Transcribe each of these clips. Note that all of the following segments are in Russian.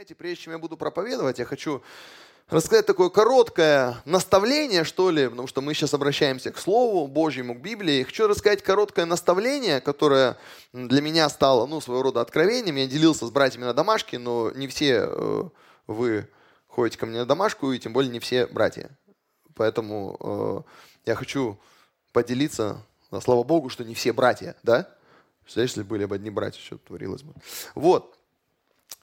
знаете, прежде чем я буду проповедовать, я хочу рассказать такое короткое наставление, что ли, потому что мы сейчас обращаемся к Слову Божьему, к Библии. Хочу рассказать короткое наставление, которое для меня стало, ну, своего рода откровением. Я делился с братьями на домашке, но не все э, вы ходите ко мне на домашку, и тем более не все братья. Поэтому э, я хочу поделиться, слава Богу, что не все братья, да? Представляешь, если были бы одни братья, что творилось бы. Вот.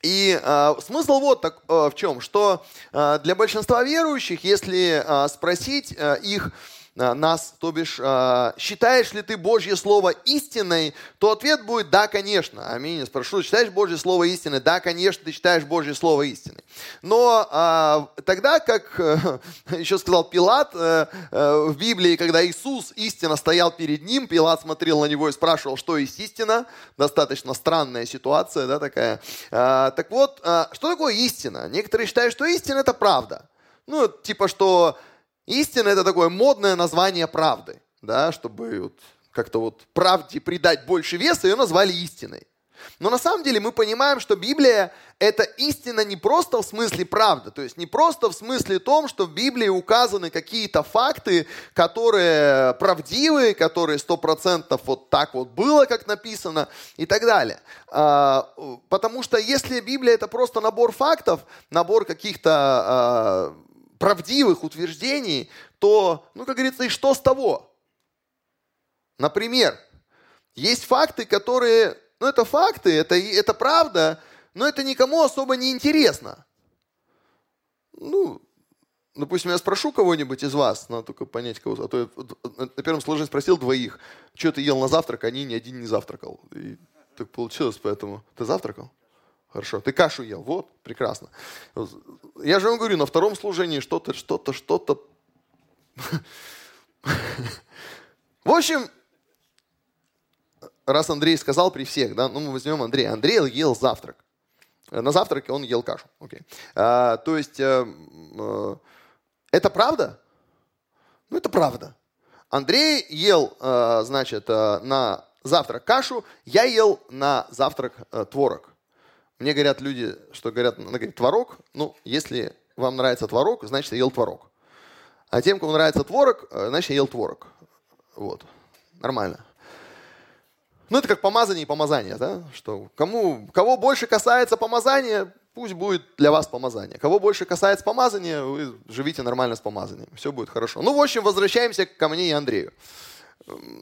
И э, смысл вот так, э, в чем, что э, для большинства верующих, если э, спросить э, их, э, нас, то бишь, э, считаешь ли ты Божье Слово истиной, то ответ будет «да, конечно». Аминь. Спрошу, считаешь Божье Слово истиной? Да, конечно, ты считаешь Божье Слово истиной. Но э, тогда, как э, еще сказал Пилат э, э, в Библии, когда Иисус истинно стоял перед ним, Пилат смотрел на него и спрашивал, что есть истина. Достаточно странная ситуация, да, такая. Э, так вот, э, что такое истина? Некоторые считают, что истина – это правда. Ну, типа, что Истина – это такое модное название правды, да, чтобы вот как-то вот правде придать больше веса, ее назвали истиной. Но на самом деле мы понимаем, что Библия – это истина не просто в смысле правды, то есть не просто в смысле том, что в Библии указаны какие-то факты, которые правдивы, которые сто процентов вот так вот было, как написано и так далее. А, потому что если Библия – это просто набор фактов, набор каких-то а, правдивых утверждений, то, ну, как говорится, и что с того? Например, есть факты, которые, ну, это факты, это, это правда, но это никому особо не интересно. Ну, допустим, я спрошу кого-нибудь из вас, надо только понять, кого. А то я на первом служении спросил двоих, что ты ел на завтрак, они ни один не завтракал. И так получилось, поэтому. Ты завтракал? Хорошо. Ты кашу ел. Вот, прекрасно. Я же вам говорю, на втором служении что-то, что-то, что-то. В общем, раз Андрей сказал при всех, да, ну мы возьмем Андрея. Андрей ел завтрак. На завтраке он ел кашу. Окей. А, то есть, а, а, это правда? Ну, это правда. Андрей ел, а, значит, а, на завтрак кашу, я ел на завтрак а, творог. Мне говорят люди, что говорят, она говорит, творог, ну, если вам нравится творог, значит, я ел творог. А тем, кому нравится творог, э, значит, я ел творог. Вот. Нормально. Ну, это как помазание и помазание, да? Что кому, кого больше касается помазания, пусть будет для вас помазание. Кого больше касается помазания, вы живите нормально с помазанием. Все будет хорошо. Ну, в общем, возвращаемся ко мне и Андрею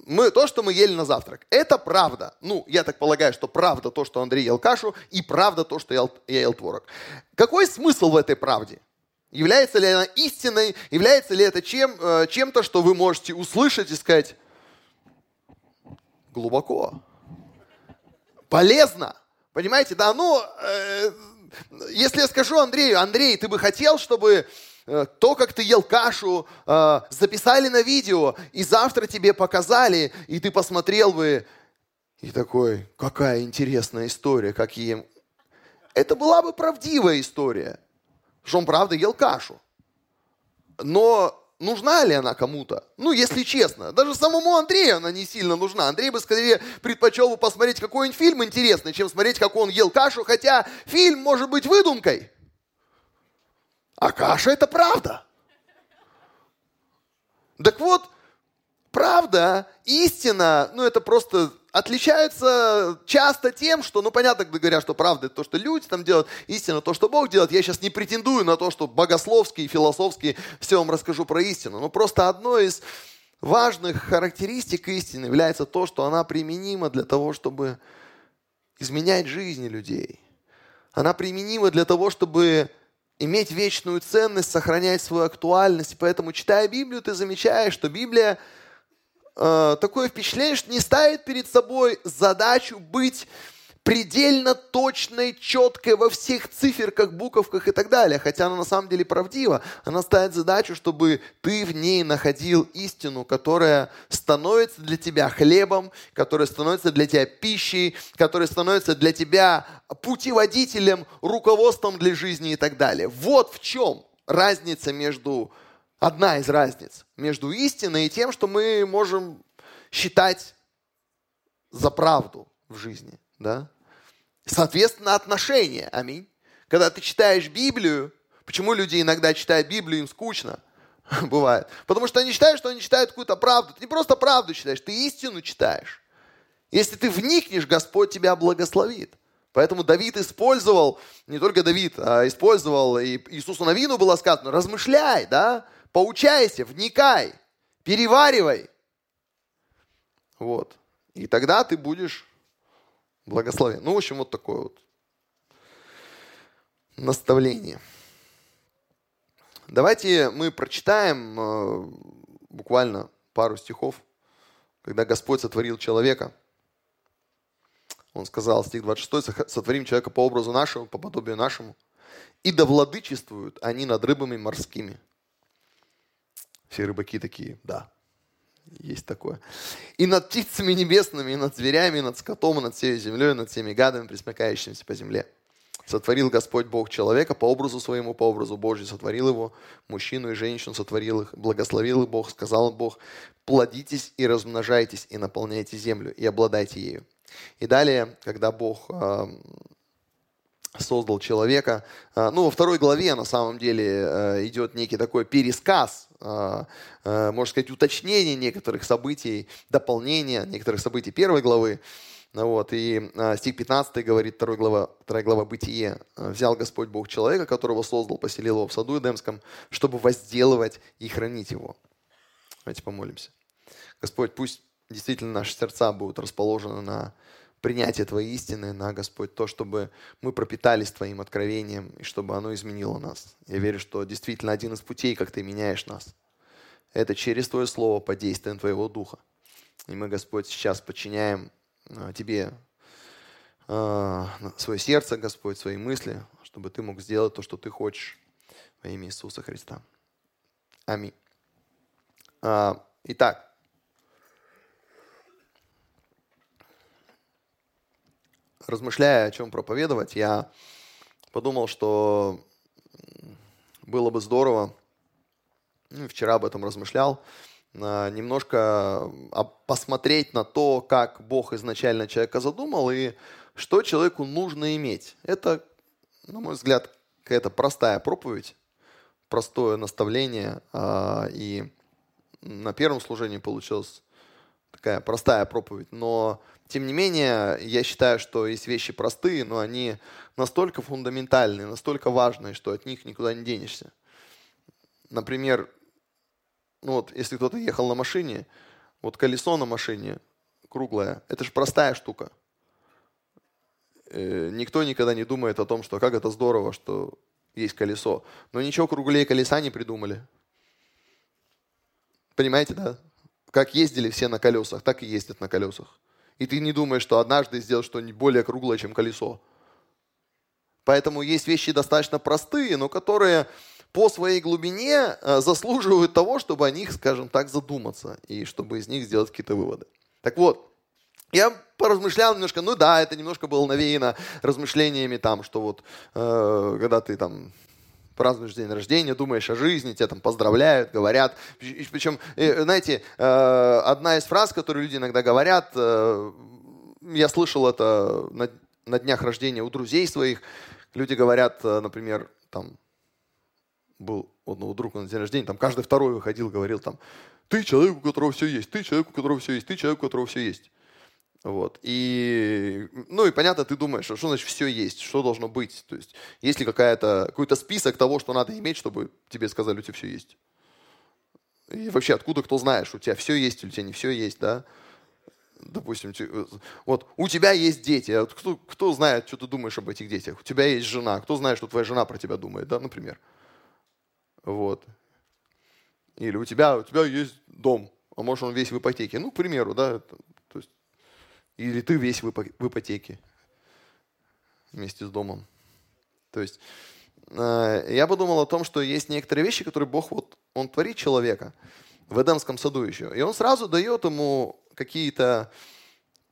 мы, то, что мы ели на завтрак, это правда. Ну, я так полагаю, что правда то, что Андрей ел кашу, и правда то, что я ел, я ел творог. Какой смысл в этой правде? Является ли она истиной? Является ли это чем, э, чем-то, что вы можете услышать и сказать глубоко? Полезно? Понимаете, да? Ну, э, если я скажу Андрею, Андрей, ты бы хотел, чтобы то, как ты ел кашу, э, записали на видео, и завтра тебе показали, и ты посмотрел бы, и такой, какая интересная история, как ем. Это была бы правдивая история, что он правда ел кашу. Но нужна ли она кому-то? Ну, если честно. Даже самому Андрею она не сильно нужна. Андрей бы скорее предпочел бы посмотреть какой-нибудь фильм интересный, чем смотреть, как он ел кашу, хотя фильм может быть выдумкой. А каша это правда. Так вот, правда, истина, ну это просто отличается часто тем, что, ну понятно, когда говорят, что правда это то, что люди там делают, истина то, что Бог делает. Я сейчас не претендую на то, что богословски и философски все вам расскажу про истину. Но просто одной из важных характеристик истины является то, что она применима для того, чтобы изменять жизни людей. Она применима для того, чтобы иметь вечную ценность, сохранять свою актуальность. Поэтому, читая Библию, ты замечаешь, что Библия э, такое впечатление, что не ставит перед собой задачу быть предельно точной, четкой во всех циферках, буковках и так далее. Хотя она на самом деле правдива. Она ставит задачу, чтобы ты в ней находил истину, которая становится для тебя хлебом, которая становится для тебя пищей, которая становится для тебя путеводителем, руководством для жизни и так далее. Вот в чем разница между, одна из разниц между истиной и тем, что мы можем считать за правду в жизни. Да? Соответственно, отношение, аминь, Когда ты читаешь Библию, почему люди иногда читают Библию, им скучно? Бывает. Потому что они считают, что они читают какую-то правду. Ты не просто правду читаешь, ты истину читаешь. Если ты вникнешь, Господь тебя благословит. Поэтому Давид использовал, не только Давид, а использовал, и Иисусу Навину было сказано, размышляй, да, поучайся, вникай, переваривай. Вот. И тогда ты будешь благословен. Ну, в общем, вот такое вот наставление. Давайте мы прочитаем э, буквально пару стихов, когда Господь сотворил человека. Он сказал, стих 26, «Сотворим человека по образу нашему, по подобию нашему, и да владычествуют они над рыбами морскими». Все рыбаки такие, да, есть такое. И над птицами небесными, и над зверями, и над скотом, и над всей землей, и над всеми гадами, присмыкающимися по земле. Сотворил Господь Бог человека по образу своему, по образу Божию сотворил его, мужчину и женщину сотворил их, благословил их Бог, сказал Бог, плодитесь и размножайтесь, и наполняйте землю, и обладайте ею. И далее, когда Бог создал человека, э, ну, во второй главе на самом деле э, идет некий такой пересказ, можно сказать, уточнение некоторых событий, дополнение некоторых событий первой главы, вот, и а, стих 15 говорит, 2 глава, 2 глава Бытие. «Взял Господь Бог человека, которого создал, поселил его в саду Эдемском, чтобы возделывать и хранить его». Давайте помолимся. Господь, пусть действительно наши сердца будут расположены на принятие Твоей истины, на, Господь, то, чтобы мы пропитались Твоим откровением, и чтобы оно изменило нас. Я верю, что действительно один из путей, как Ты меняешь нас, это через Твое Слово под действием Твоего Духа. И мы, Господь, сейчас подчиняем а, тебе а, свое сердце, Господь, свои мысли, чтобы ты мог сделать то, что ты хочешь во имя Иисуса Христа. Аминь. А, итак, размышляя, о чем проповедовать, я подумал, что было бы здорово, ну, вчера об этом размышлял, немножко а, посмотреть на то, как Бог изначально человека задумал и что человеку нужно иметь. Это, на мой взгляд, какая-то простая проповедь, простое наставление. А, и на первом служении получилась такая простая проповедь. Но, тем не менее, я считаю, что есть вещи простые, но они настолько фундаментальные, настолько важные, что от них никуда не денешься. Например, ну вот, если кто-то ехал на машине, вот колесо на машине круглое, это же простая штука. Э, никто никогда не думает о том, что как это здорово, что есть колесо. Но ничего круглее колеса не придумали. Понимаете, да? Как ездили все на колесах, так и ездят на колесах. И ты не думаешь, что однажды сделать что-нибудь более круглое, чем колесо. Поэтому есть вещи достаточно простые, но которые по своей глубине э, заслуживают того, чтобы о них, скажем так, задуматься и чтобы из них сделать какие-то выводы. Так вот, я поразмышлял немножко, ну да, это немножко было навеяно размышлениями там, что вот э, когда ты там празднуешь день рождения, думаешь о жизни, тебя там поздравляют, говорят. Причем, э, знаете, э, одна из фраз, которую люди иногда говорят, э, я слышал это на, на днях рождения у друзей своих, люди говорят, например, там, был у одного друга на день рождения, там каждый второй выходил, говорил там, ты человек, у которого все есть, ты человек, у которого все есть, ты человек, у которого все есть. Вот. И, ну и понятно, ты думаешь, что значит все есть, что должно быть. То есть есть ли какая-то, какой-то список того, что надо иметь, чтобы тебе сказали, у тебя все есть. И вообще, откуда кто знаешь, у тебя все есть или у тебя не все есть, да? Допустим, вот у тебя есть дети, а кто, кто знает, что ты думаешь об этих детях? У тебя есть жена, кто знает, что твоя жена про тебя думает, да, например? Вот. Или у тебя, у тебя есть дом, а может он весь в ипотеке. Ну, к примеру, да. Или ты весь в ипотеке вместе с домом. То есть э, я подумал о том, что есть некоторые вещи, которые Бог вот, Он творит человека в Эдемском саду еще. И Он сразу дает ему какие-то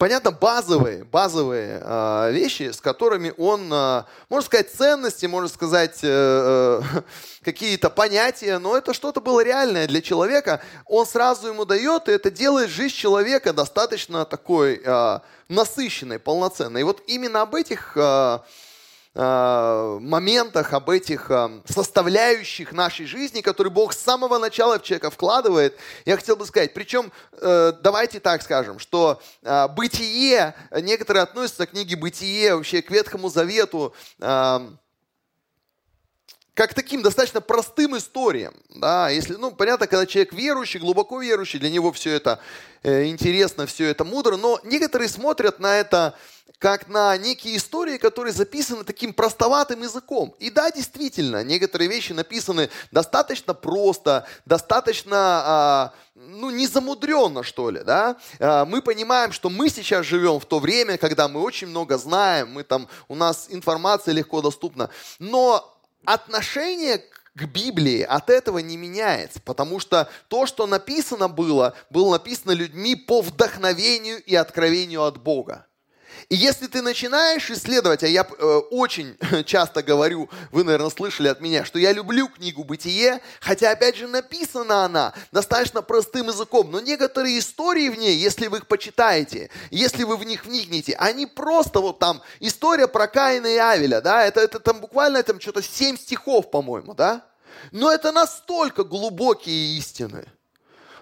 понятно, базовые, базовые э, вещи, с которыми он, э, можно сказать, ценности, можно сказать, э, э, какие-то понятия, но это что-то было реальное для человека. Он сразу ему дает, и это делает жизнь человека достаточно такой э, насыщенной, полноценной. И вот именно об этих э, моментах, об этих э, составляющих нашей жизни, которые Бог с самого начала в человека вкладывает, я хотел бы сказать, причем э, давайте так скажем, что э, бытие, некоторые относятся к книге «Бытие», вообще к Ветхому Завету, э, как таким достаточно простым историям. Да, если, ну, понятно, когда человек верующий, глубоко верующий, для него все это э, интересно, все это мудро, но некоторые смотрят на это как на некие истории, которые записаны таким простоватым языком. И да, действительно, некоторые вещи написаны достаточно просто, достаточно, э, ну, незамудренно, что ли, да. Э, мы понимаем, что мы сейчас живем в то время, когда мы очень много знаем, мы там, у нас информация легко доступна, но отношение к Библии от этого не меняется, потому что то, что написано было, было написано людьми по вдохновению и откровению от Бога. И если ты начинаешь исследовать, а я э, очень часто говорю, вы, наверное, слышали от меня, что я люблю книгу «Бытие», хотя, опять же, написана она достаточно простым языком, но некоторые истории в ней, если вы их почитаете, если вы в них вникнете, они просто вот там, история про Каина и Авеля, да, это, это там буквально там что-то 7 стихов, по-моему, да, но это настолько глубокие истины –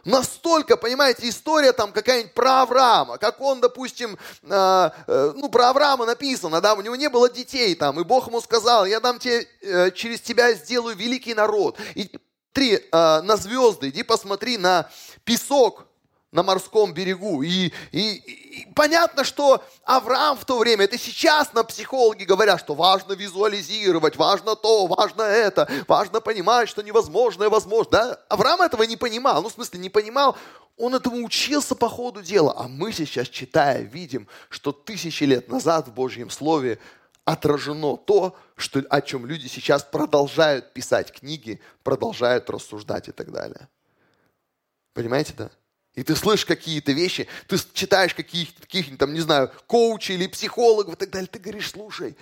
Настолько, понимаете, история там какая-нибудь про Авраама, как он, допустим, э, э, ну, про Авраама написано, да, у него не было детей там, и Бог ему сказал, я дам тебе, э, через тебя сделаю великий народ. И смотри э, на звезды, иди посмотри на песок, на морском берегу. И, и, и понятно, что Авраам в то время, это сейчас на психологи говорят, что важно визуализировать, важно то, важно это, важно понимать, что невозможное возможно. Да? Авраам этого не понимал, ну в смысле не понимал, он этому учился по ходу дела. А мы сейчас, читая, видим, что тысячи лет назад в Божьем Слове отражено то, что, о чем люди сейчас продолжают писать книги, продолжают рассуждать и так далее. Понимаете, да? И ты слышишь какие-то вещи, ты читаешь каких-то, каких там, не знаю, коучей или психологов и так далее, ты говоришь, слушай,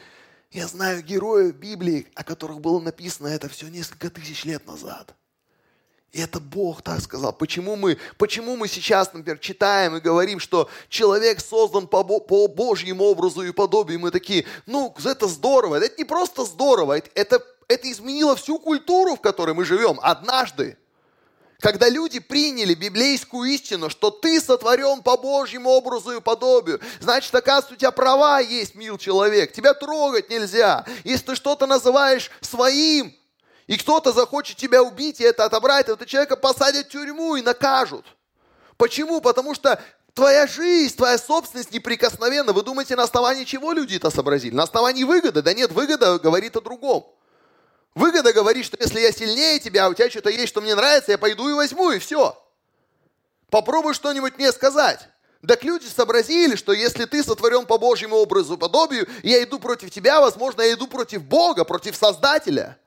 я знаю героев Библии, о которых было написано это все несколько тысяч лет назад. И это Бог так сказал. Почему мы, почему мы сейчас, например, читаем и говорим, что человек создан по, по Божьему образу и подобию, и мы такие, ну, это здорово. Это не просто здорово, это, это изменило всю культуру, в которой мы живем однажды. Когда люди приняли библейскую истину, что ты сотворен по Божьему образу и подобию, значит, оказывается, у тебя права есть, мил человек. Тебя трогать нельзя. Если ты что-то называешь своим, и кто-то захочет тебя убить и это отобрать, то человека посадят в тюрьму и накажут. Почему? Потому что твоя жизнь, твоя собственность неприкосновенна. Вы думаете, на основании чего люди это сообразили? На основании выгоды? Да нет, выгода говорит о другом. Выгода говорит, что если я сильнее тебя, а у тебя что-то есть, что мне нравится, я пойду и возьму, и все. Попробуй что-нибудь мне сказать. Так люди сообразили, что если ты сотворен по Божьему образу подобию, я иду против тебя, возможно, я иду против Бога, против Создателя.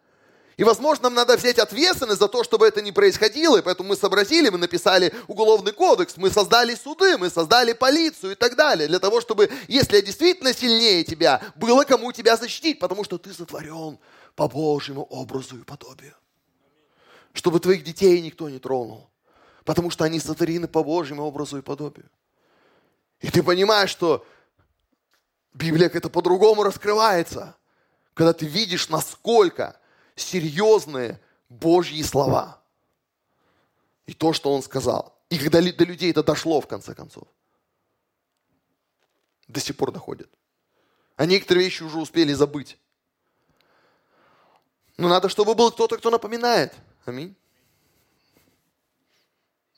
И, возможно, нам надо взять ответственность за то, чтобы это не происходило. И поэтому мы сообразили, мы написали уголовный кодекс, мы создали суды, мы создали полицию и так далее. Для того, чтобы, если я действительно сильнее тебя, было кому тебя защитить, потому что ты сотворен по Божьему образу и подобию. Чтобы твоих детей никто не тронул. Потому что они сотворены по Божьему образу и подобию. И ты понимаешь, что Библия как-то по-другому раскрывается. Когда ты видишь, насколько серьезные Божьи слова. И то, что Он сказал. И когда до людей это дошло, в конце концов. До сих пор доходит. А некоторые вещи уже успели забыть. Но надо, чтобы был кто-то, кто напоминает. Аминь.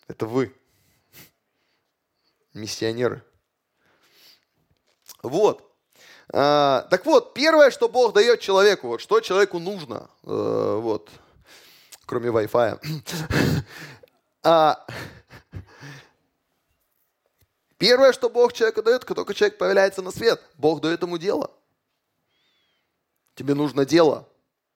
Это вы. Миссионеры. Вот. А, так вот, первое, что Бог дает человеку, вот что человеку нужно, э, вот, кроме Wi-Fi. а, первое, что Бог человеку дает, как только человек появляется на свет, Бог дает ему дело. Тебе нужно дело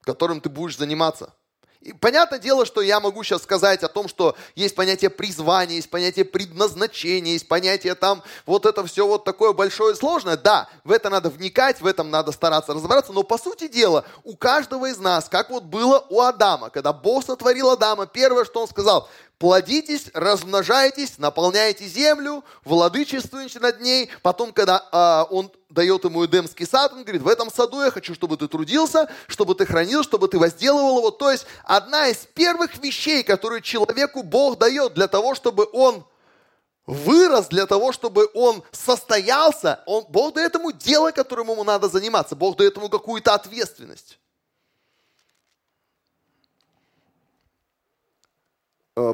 которым ты будешь заниматься. И понятное дело, что я могу сейчас сказать о том, что есть понятие призвания, есть понятие предназначения, есть понятие там, вот это все вот такое большое и сложное. Да, в это надо вникать, в этом надо стараться разобраться, но по сути дела, у каждого из нас, как вот было у Адама, когда Бог сотворил Адама, первое, что он сказал, плодитесь, размножайтесь, наполняйте землю, владычествуйте над ней. Потом, когда а, он дает ему Эдемский сад, он говорит, в этом саду я хочу, чтобы ты трудился, чтобы ты хранил, чтобы ты возделывал его. То есть одна из первых вещей, которые человеку Бог дает для того, чтобы он вырос, для того, чтобы он состоялся, он, Бог дает ему дело, которым ему надо заниматься. Бог дает ему какую-то ответственность.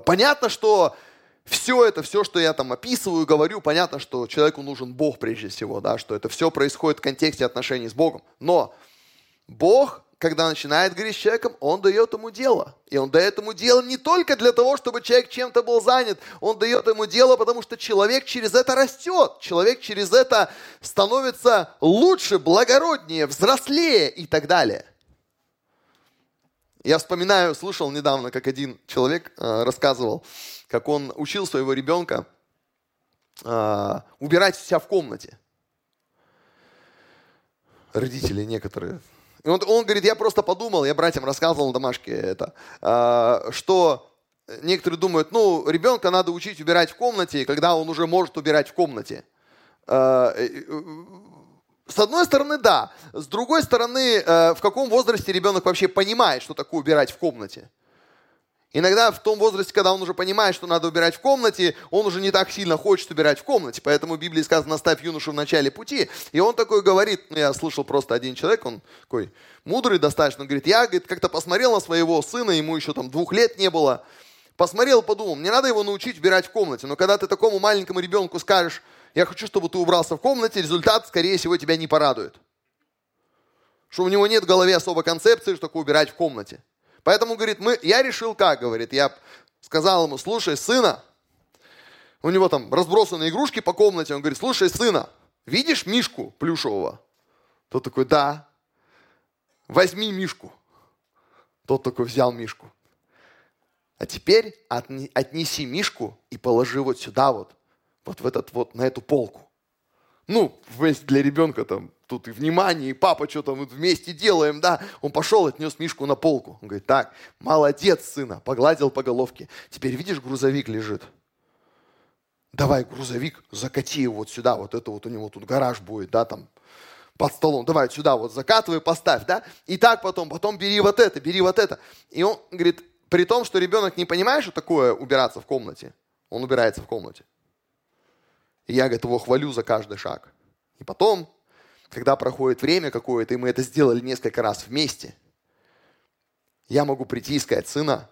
Понятно, что все это, все, что я там описываю, говорю, понятно, что человеку нужен Бог прежде всего, да, что это все происходит в контексте отношений с Богом. Но Бог, когда начинает говорить с человеком, Он дает ему дело. И Он дает ему дело не только для того, чтобы человек чем-то был занят, Он дает ему дело, потому что человек через это растет, человек через это становится лучше, благороднее, взрослее и так далее. Я вспоминаю, слышал недавно, как один человек э, рассказывал, как он учил своего ребенка э, убирать себя в комнате. Родители некоторые. И он, он говорит, я просто подумал, я братьям рассказывал на домашке это, э, что некоторые думают, ну, ребенка надо учить убирать в комнате, когда он уже может убирать в комнате. Э, с одной стороны, да. С другой стороны, э, в каком возрасте ребенок вообще понимает, что такое убирать в комнате? Иногда в том возрасте, когда он уже понимает, что надо убирать в комнате, он уже не так сильно хочет убирать в комнате. Поэтому в Библии сказано, наставь юношу в начале пути. И он такой говорит, ну я слышал просто один человек, он такой мудрый достаточно, говорит, я говорит, как-то посмотрел на своего сына, ему еще там двух лет не было, посмотрел, подумал, мне надо его научить убирать в комнате. Но когда ты такому маленькому ребенку скажешь, я хочу, чтобы ты убрался в комнате, результат, скорее всего, тебя не порадует. Что у него нет в голове особо концепции, что такое убирать в комнате. Поэтому, говорит, мы, я решил как, говорит, я сказал ему, слушай, сына, у него там разбросаны игрушки по комнате, он говорит, слушай, сына, видишь мишку плюшевого? Тот такой, да. Возьми мишку. Тот такой взял мишку. А теперь отнеси мишку и положи вот сюда вот вот в этот вот, на эту полку. Ну, вместе для ребенка там тут и внимание, и папа что там вместе делаем, да. Он пошел, отнес Мишку на полку. Он говорит, так, молодец, сына, погладил по головке. Теперь видишь, грузовик лежит. Давай грузовик, закати его вот сюда, вот это вот у него тут гараж будет, да, там под столом. Давай сюда вот закатывай, поставь, да. И так потом, потом бери вот это, бери вот это. И он говорит, при том, что ребенок не понимает, что такое убираться в комнате, он убирается в комнате. И я, его хвалю за каждый шаг. И потом, когда проходит время какое-то, и мы это сделали несколько раз вместе, я могу прийти и сказать, сына,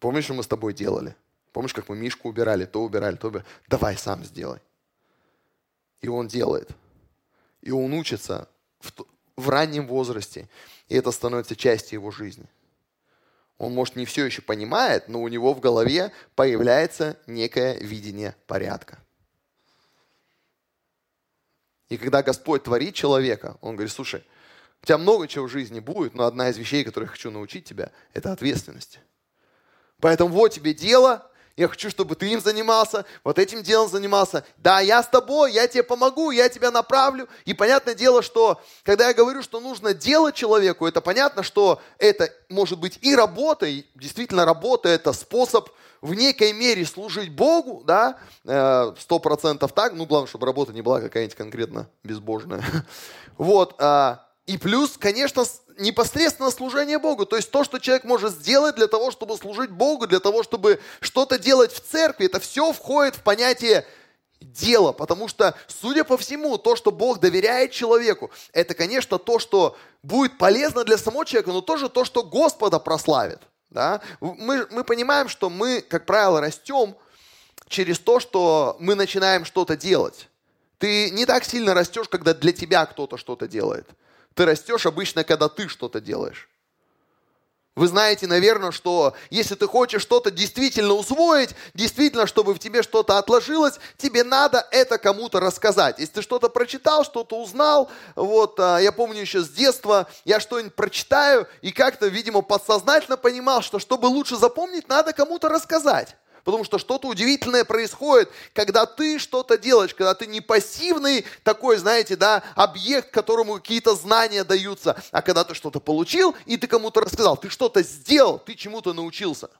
помнишь, что мы с тобой делали? Помнишь, как мы Мишку убирали, то убирали, то убирали? Давай сам сделай. И он делает. И он учится в, в раннем возрасте. И это становится частью его жизни. Он, может, не все еще понимает, но у него в голове появляется некое видение порядка. И когда Господь творит человека, Он говорит, слушай, у тебя много чего в жизни будет, но одна из вещей, которые я хочу научить тебя, это ответственность. Поэтому вот тебе дело, я хочу, чтобы ты им занимался, вот этим делом занимался. Да, я с тобой, я тебе помогу, я тебя направлю. И понятное дело, что когда я говорю, что нужно делать человеку, это понятно, что это может быть и работа, и действительно работа – это способ в некой мере служить Богу, да, э, сто процентов так, ну, главное, чтобы работа не была какая-нибудь конкретно безбожная. Вот, а, и плюс, конечно, непосредственно служение Богу. То есть то, что человек может сделать для того, чтобы служить Богу, для того, чтобы что-то делать в церкви, это все входит в понятие дело, потому что, судя по всему, то, что Бог доверяет человеку, это, конечно, то, что будет полезно для самого человека, но тоже то, что Господа прославит. Да? Мы, мы понимаем, что мы, как правило, растем через то, что мы начинаем что-то делать. Ты не так сильно растешь, когда для тебя кто-то что-то делает. Ты растешь обычно, когда ты что-то делаешь. Вы знаете, наверное, что если ты хочешь что-то действительно усвоить, действительно, чтобы в тебе что-то отложилось, тебе надо это кому-то рассказать. Если ты что-то прочитал, что-то узнал, вот, а, я помню еще с детства, я что-нибудь прочитаю и как-то, видимо, подсознательно понимал, что чтобы лучше запомнить, надо кому-то рассказать. Потому что что-то удивительное происходит, когда ты что-то делаешь, когда ты не пассивный такой, знаете, да, объект, которому какие-то знания даются, а когда ты что-то получил, и ты кому-то рассказал, ты что-то сделал, ты чему-то научился.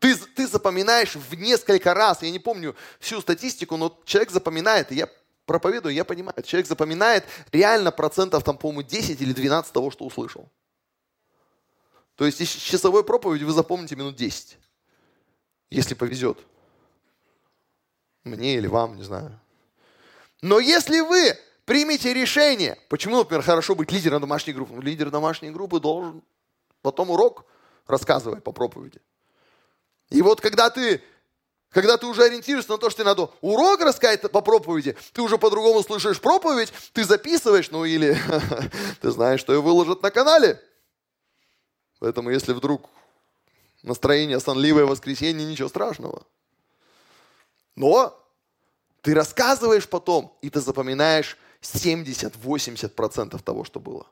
Ты, ты запоминаешь в несколько раз, я не помню всю статистику, но человек запоминает, и я проповедую, я понимаю, человек запоминает реально процентов, там, по-моему, 10 или 12 того, что услышал. То есть из часовой проповеди вы запомните минут 10, если повезет. Мне или вам, не знаю. Но если вы примите решение, почему, например, хорошо быть лидером домашней группы? Ну, лидер домашней группы должен потом урок рассказывать по проповеди. И вот когда ты, когда ты уже ориентируешься на то, что тебе надо урок рассказать по проповеди, ты уже по-другому слышишь проповедь, ты записываешь, ну или ты знаешь, что ее выложат на канале. Поэтому если вдруг настроение сонливое воскресенье, ничего страшного. Но ты рассказываешь потом, и ты запоминаешь 70-80% того, что было.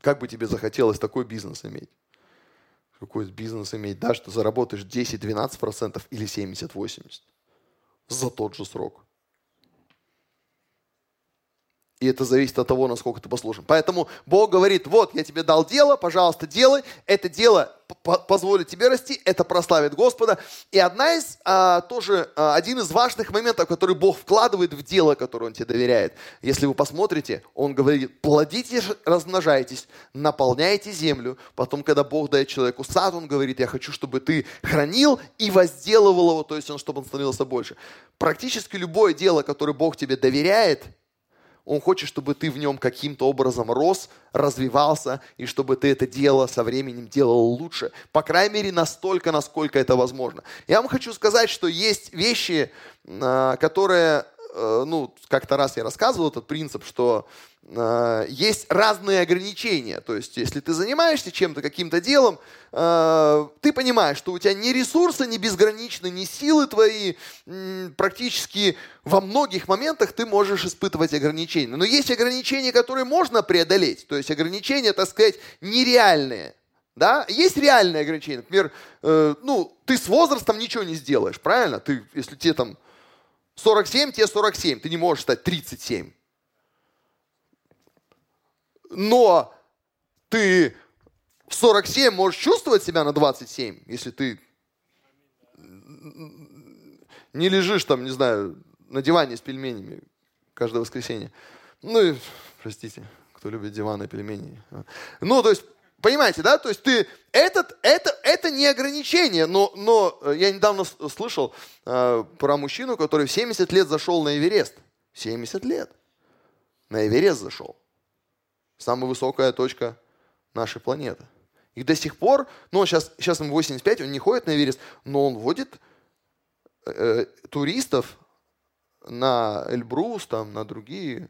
Как бы тебе захотелось такой бизнес иметь? Какой бизнес иметь, да, что заработаешь 10-12% или 70-80% за тот же срок. И это зависит от того, насколько ты послушен. Поэтому Бог говорит, вот, я тебе дал дело, пожалуйста, делай. Это дело позволит тебе расти, это прославит Господа. И одна из, а, тоже а, один из важных моментов, который Бог вкладывает в дело, которое Он тебе доверяет. Если вы посмотрите, Он говорит, плодите, размножайтесь, наполняйте землю. Потом, когда Бог дает человеку сад, Он говорит, я хочу, чтобы ты хранил и возделывал его, то есть он, чтобы он становился больше. Практически любое дело, которое Бог тебе доверяет – он хочет, чтобы ты в нем каким-то образом рос, развивался, и чтобы ты это дело со временем делал лучше. По крайней мере, настолько, насколько это возможно. Я вам хочу сказать, что есть вещи, а, которые, ну, как-то раз я рассказывал этот принцип, что Э, есть разные ограничения. То есть, если ты занимаешься чем-то, каким-то делом, э, ты понимаешь, что у тебя ни ресурсы, ни безграничны, ни силы твои. Практически во многих моментах ты можешь испытывать ограничения. Но есть ограничения, которые можно преодолеть. То есть ограничения, так сказать, нереальные. Да? Есть реальные ограничения. Например, э, ну, ты с возрастом ничего не сделаешь, правильно? Ты, если тебе там 47, тебе 47, ты не можешь стать 37 но ты в 47 можешь чувствовать себя на 27, если ты не лежишь там, не знаю, на диване с пельменями каждое воскресенье. Ну и, простите, кто любит диваны и пельмени. Ну, то есть, понимаете, да? То есть ты, этот, это, это не ограничение, но, но я недавно слышал э, про мужчину, который в 70 лет зашел на Эверест. 70 лет. На Эверест зашел самая высокая точка нашей планеты. И до сих пор, ну, сейчас, сейчас ему 85, он не ходит на Эверест, но он водит э, туристов на Эльбрус, там, на другие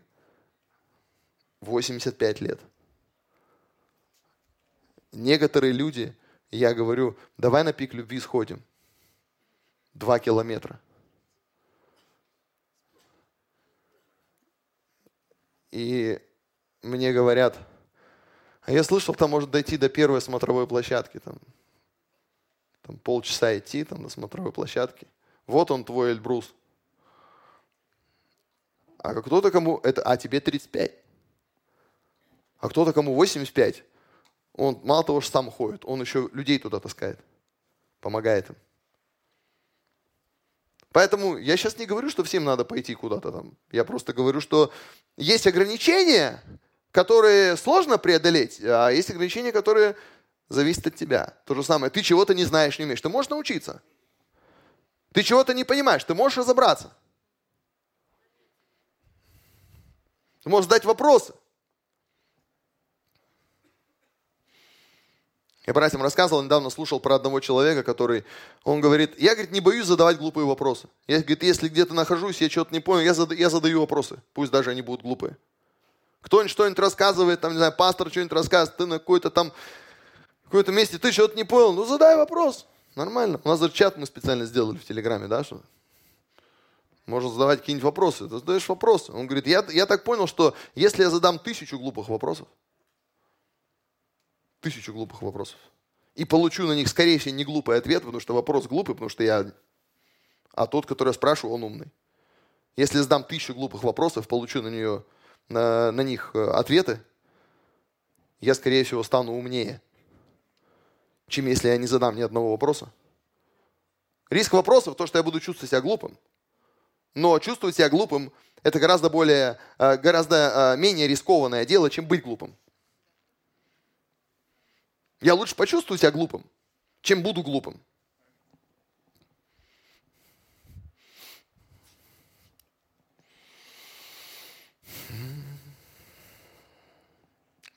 85 лет. Некоторые люди, я говорю, давай на пик любви сходим. Два километра. И мне говорят, а я слышал, там может дойти до первой смотровой площадки, там, там полчаса идти там, до смотровой площадки. Вот он твой Эльбрус. А кто-то кому, это, а тебе 35. А кто-то кому 85, он мало того, что сам ходит, он еще людей туда таскает, помогает им. Поэтому я сейчас не говорю, что всем надо пойти куда-то там. Я просто говорю, что есть ограничения, которые сложно преодолеть, а есть ограничения, которые зависят от тебя. То же самое, ты чего-то не знаешь, не умеешь. Ты можешь научиться. Ты чего-то не понимаешь, ты можешь разобраться. Ты можешь задать вопросы. Я братьям рассказывал, недавно слушал про одного человека, который, он говорит, я, говорит, не боюсь задавать глупые вопросы. Я, говорит, если где-то нахожусь, я что-то не понял, я, зада, я задаю вопросы, пусть даже они будут глупые кто-нибудь что-нибудь рассказывает, там, не знаю, пастор что-нибудь рассказывает, ты на какой-то там, в каком-то месте, ты что-то не понял, ну задай вопрос, нормально. У нас даже чат мы специально сделали в Телеграме, да, что можно задавать какие-нибудь вопросы. Ты задаешь вопросы. Он говорит, я, я так понял, что если я задам тысячу глупых вопросов, тысячу глупых вопросов, и получу на них, скорее всего, не глупый ответ, потому что вопрос глупый, потому что я... А тот, который я спрашиваю, он умный. Если задам тысячу глупых вопросов, получу на нее на, на них э, ответы, я, скорее всего, стану умнее, чем если я не задам ни одного вопроса. Риск вопросов – то, что я буду чувствовать себя глупым. Но чувствовать себя глупым – это гораздо более, э, гораздо э, менее рискованное дело, чем быть глупым. Я лучше почувствую себя глупым, чем буду глупым.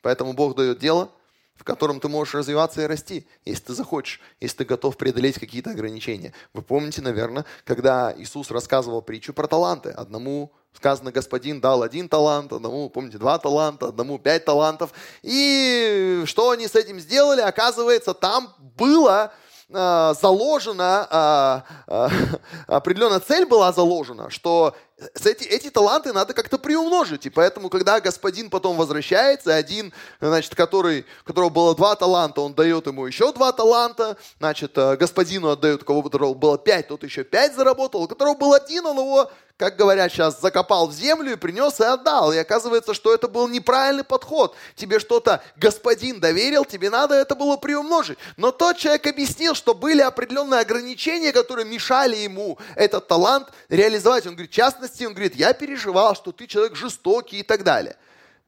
Поэтому Бог дает дело, в котором ты можешь развиваться и расти, если ты захочешь, если ты готов преодолеть какие-то ограничения. Вы помните, наверное, когда Иисус рассказывал притчу про таланты. Одному сказано, господин дал один талант, одному, помните, два таланта, одному пять талантов. И что они с этим сделали? Оказывается, там было а, заложена, а, определенная цель была заложена, что эти, эти таланты надо как-то приумножить. И поэтому, когда господин потом возвращается, один, значит, который, у которого было два таланта, он дает ему еще два таланта, значит, господину отдает, у кого было пять, тот еще пять заработал, у которого был один, он его как говорят сейчас, закопал в землю и принес и отдал. И оказывается, что это был неправильный подход. Тебе что-то господин доверил, тебе надо это было приумножить. Но тот человек объяснил, что были определенные ограничения, которые мешали ему этот талант реализовать. Он говорит, в частности, он говорит, я переживал, что ты человек жестокий и так далее.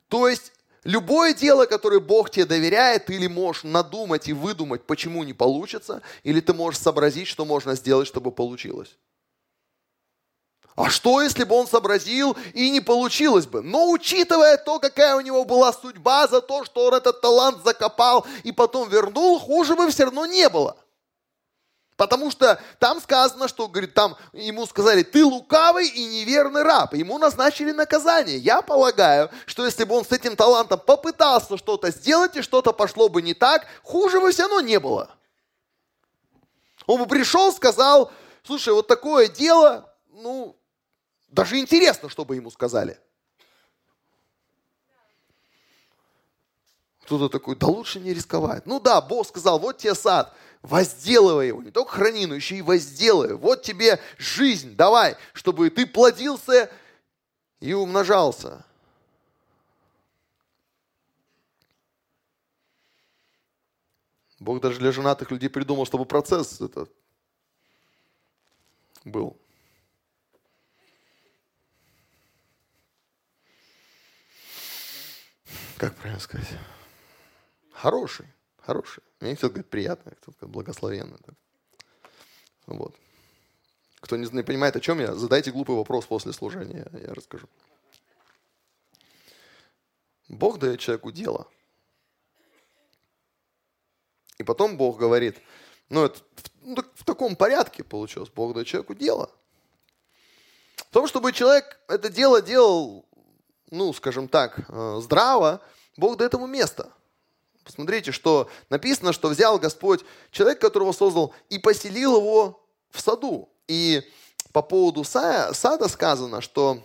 То есть Любое дело, которое Бог тебе доверяет, ты или можешь надумать и выдумать, почему не получится, или ты можешь сообразить, что можно сделать, чтобы получилось. А что, если бы он сообразил и не получилось бы? Но учитывая то, какая у него была судьба за то, что он этот талант закопал и потом вернул, хуже бы все равно не было. Потому что там сказано, что, говорит, там ему сказали, ты лукавый и неверный раб. Ему назначили наказание. Я полагаю, что если бы он с этим талантом попытался что-то сделать, и что-то пошло бы не так, хуже бы все равно не было. Он бы пришел, сказал, слушай, вот такое дело, ну, даже интересно, что бы ему сказали. Кто-то такой, да лучше не рисковать. Ну да, Бог сказал, вот тебе сад, возделывай его, не только храни, но еще и возделывай. Вот тебе жизнь, давай, чтобы ты плодился и умножался. Бог даже для женатых людей придумал, чтобы процесс этот был. как правильно сказать, хороший, хороший. Мне кто-то говорит приятный, кто-то говорит благословенный. Вот. Кто не, не понимает, о чем я, задайте глупый вопрос после служения, я расскажу. Бог дает человеку дело. И потом Бог говорит, ну это ну, в таком порядке получилось, Бог дает человеку дело. В том, чтобы человек это дело делал ну, скажем так, э, здраво, Бог дает ему место. Посмотрите, что написано, что взял Господь человека, которого создал, и поселил его в саду. И по поводу сада сказано, что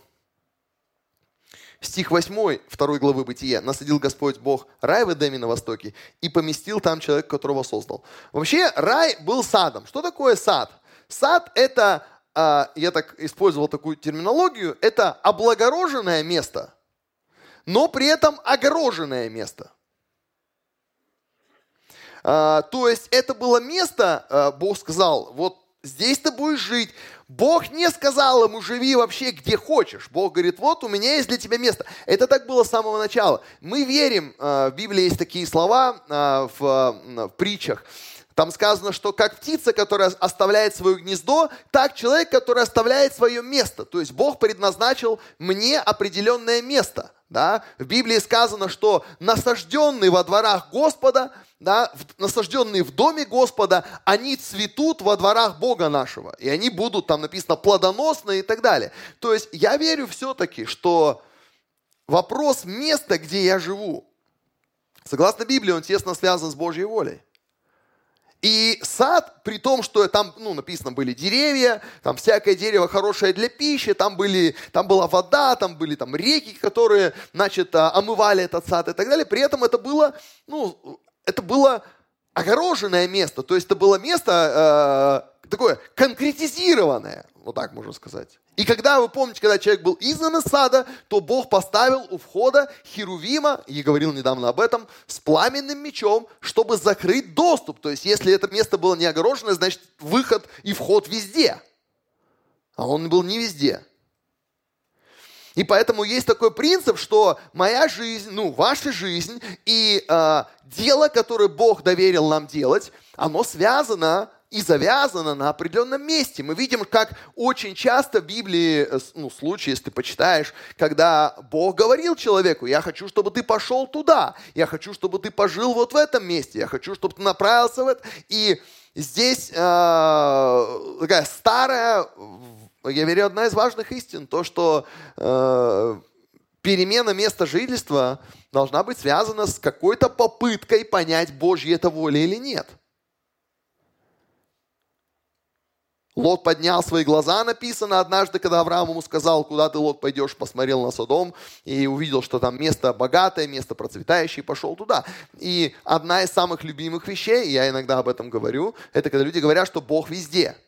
стих 8 2 главы Бытия. «Насадил Господь Бог рай в Эдеме на востоке и поместил там человека, которого создал». Вообще рай был садом. Что такое сад? Сад – это, а, я так использовал такую терминологию, это облагороженное место – но при этом огороженное место. А, то есть это было место, а, Бог сказал, вот здесь ты будешь жить. Бог не сказал ему, живи вообще где хочешь. Бог говорит, вот у меня есть для тебя место. Это так было с самого начала. Мы верим, а, в Библии есть такие слова в, в притчах, там сказано, что как птица, которая оставляет свое гнездо, так человек, который оставляет свое место. То есть Бог предназначил мне определенное место. Да? В Библии сказано, что насажденные во дворах Господа, да, насажденные в доме Господа, они цветут во дворах Бога нашего. И они будут, там написано, плодоносные и так далее. То есть я верю все-таки, что вопрос места, где я живу, согласно Библии, он тесно связан с Божьей волей. И сад, при том, что там ну, написано были деревья, там всякое дерево хорошее для пищи, там, были, там была вода, там были там реки, которые значит, а, омывали этот сад и так далее. При этом это было, ну, это было огороженное место, то есть это было место э, такое конкретизированное, вот так можно сказать. И когда, вы помните, когда человек был изгнан из сада, то Бог поставил у входа Херувима, и говорил недавно об этом, с пламенным мечом, чтобы закрыть доступ. То есть, если это место было не огорожено, значит, выход и вход везде. А он был не везде. И поэтому есть такой принцип, что моя жизнь, ну, ваша жизнь и э, дело, которое Бог доверил нам делать, оно связано и завязано на определенном месте. Мы видим, как очень часто в Библии, э, ну, случай, если ты почитаешь, когда Бог говорил человеку, я хочу, чтобы ты пошел туда, я хочу, чтобы ты пожил вот в этом месте, я хочу, чтобы ты направился в это. И здесь э, такая старая я верю, одна из важных истин, то, что э, перемена места жительства должна быть связана с какой-то попыткой понять, Божья это воля или нет. Лот поднял свои глаза, написано однажды, когда Авраам ему сказал, куда ты, Лот, пойдешь, посмотрел на Содом и увидел, что там место богатое, место процветающее, и пошел туда. И одна из самых любимых вещей, я иногда об этом говорю, это когда люди говорят, что Бог везде –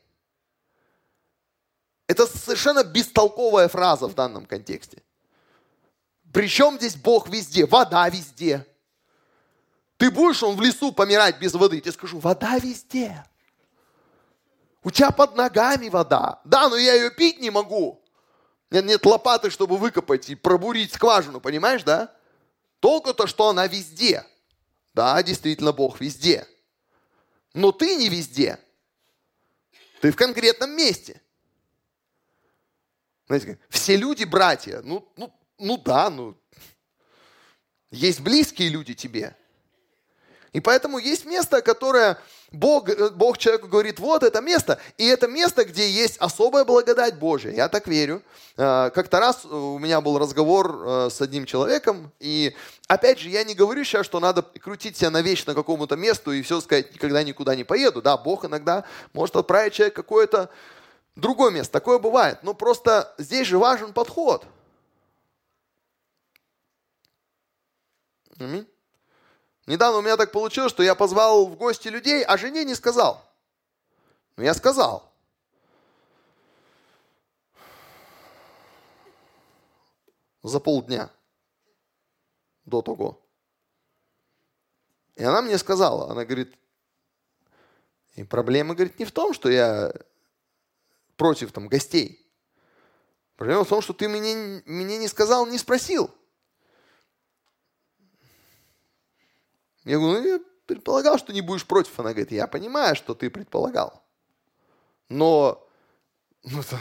это совершенно бестолковая фраза в данном контексте. Причем здесь Бог везде? Вода везде. Ты будешь он в лесу помирать без воды? Я тебе скажу, вода везде. У тебя под ногами вода. Да, но я ее пить не могу. Меня нет лопаты, чтобы выкопать и пробурить скважину, понимаешь, да? Только-то, что она везде. Да, действительно, Бог везде. Но ты не везде. Ты в конкретном месте. Знаете, все люди братья. Ну, ну, ну да, ну. Есть близкие люди тебе. И поэтому есть место, которое Бог, э, Бог человеку говорит, вот это место. И это место, где есть особая благодать Божья. Я так верю. Э, как-то раз у меня был разговор э, с одним человеком. И опять же, я не говорю сейчас, что надо крутить себя на навечно какому-то месту и все сказать, никогда никуда не поеду. Да, Бог иногда может отправить человека какое-то другое место. Такое бывает. Но просто здесь же важен подход. Аминь. Недавно у меня так получилось, что я позвал в гости людей, а жене не сказал. Но я сказал. За полдня до того. И она мне сказала, она говорит, и проблема, говорит, не в том, что я против там, гостей. Проблема в том, что ты мне, мне не сказал, не спросил. Я говорю, ну я предполагал, что не будешь против. Она говорит, я понимаю, что ты предполагал. Но, ну, это,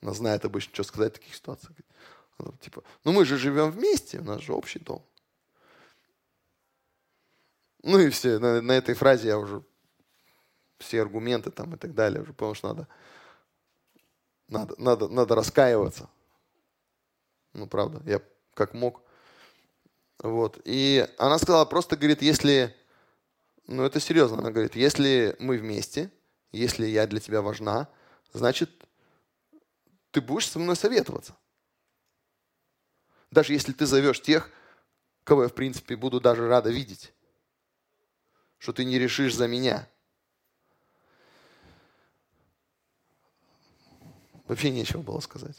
она знает обычно, что сказать в таких ситуациях. Она, типа, ну мы же живем вместе, у нас же общий дом. Ну и все, на, на этой фразе я уже все аргументы там и так далее, уже понял, что надо надо, надо, надо раскаиваться. Ну, правда, я как мог. Вот. И она сказала, просто говорит, если, ну это серьезно, она говорит, если мы вместе, если я для тебя важна, значит, ты будешь со мной советоваться. Даже если ты зовешь тех, кого я, в принципе, буду даже рада видеть, что ты не решишь за меня – Вообще нечего было сказать.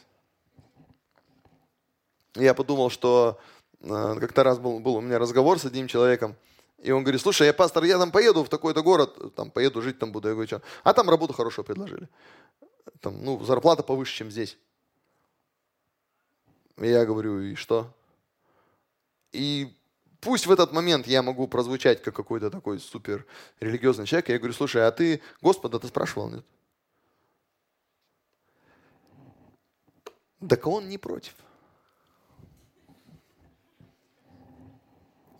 Я подумал, что как-то раз был, был у меня разговор с одним человеком, и он говорит, слушай, я пастор, я там поеду в такой-то город, там поеду жить там буду. Я говорю, что? А там работу хорошую предложили. Там, ну, зарплата повыше, чем здесь. И я говорю, и что? И пусть в этот момент я могу прозвучать как какой-то такой супер религиозный человек, я говорю, слушай, а ты Господа ты спрашивал, нет? Так он не против.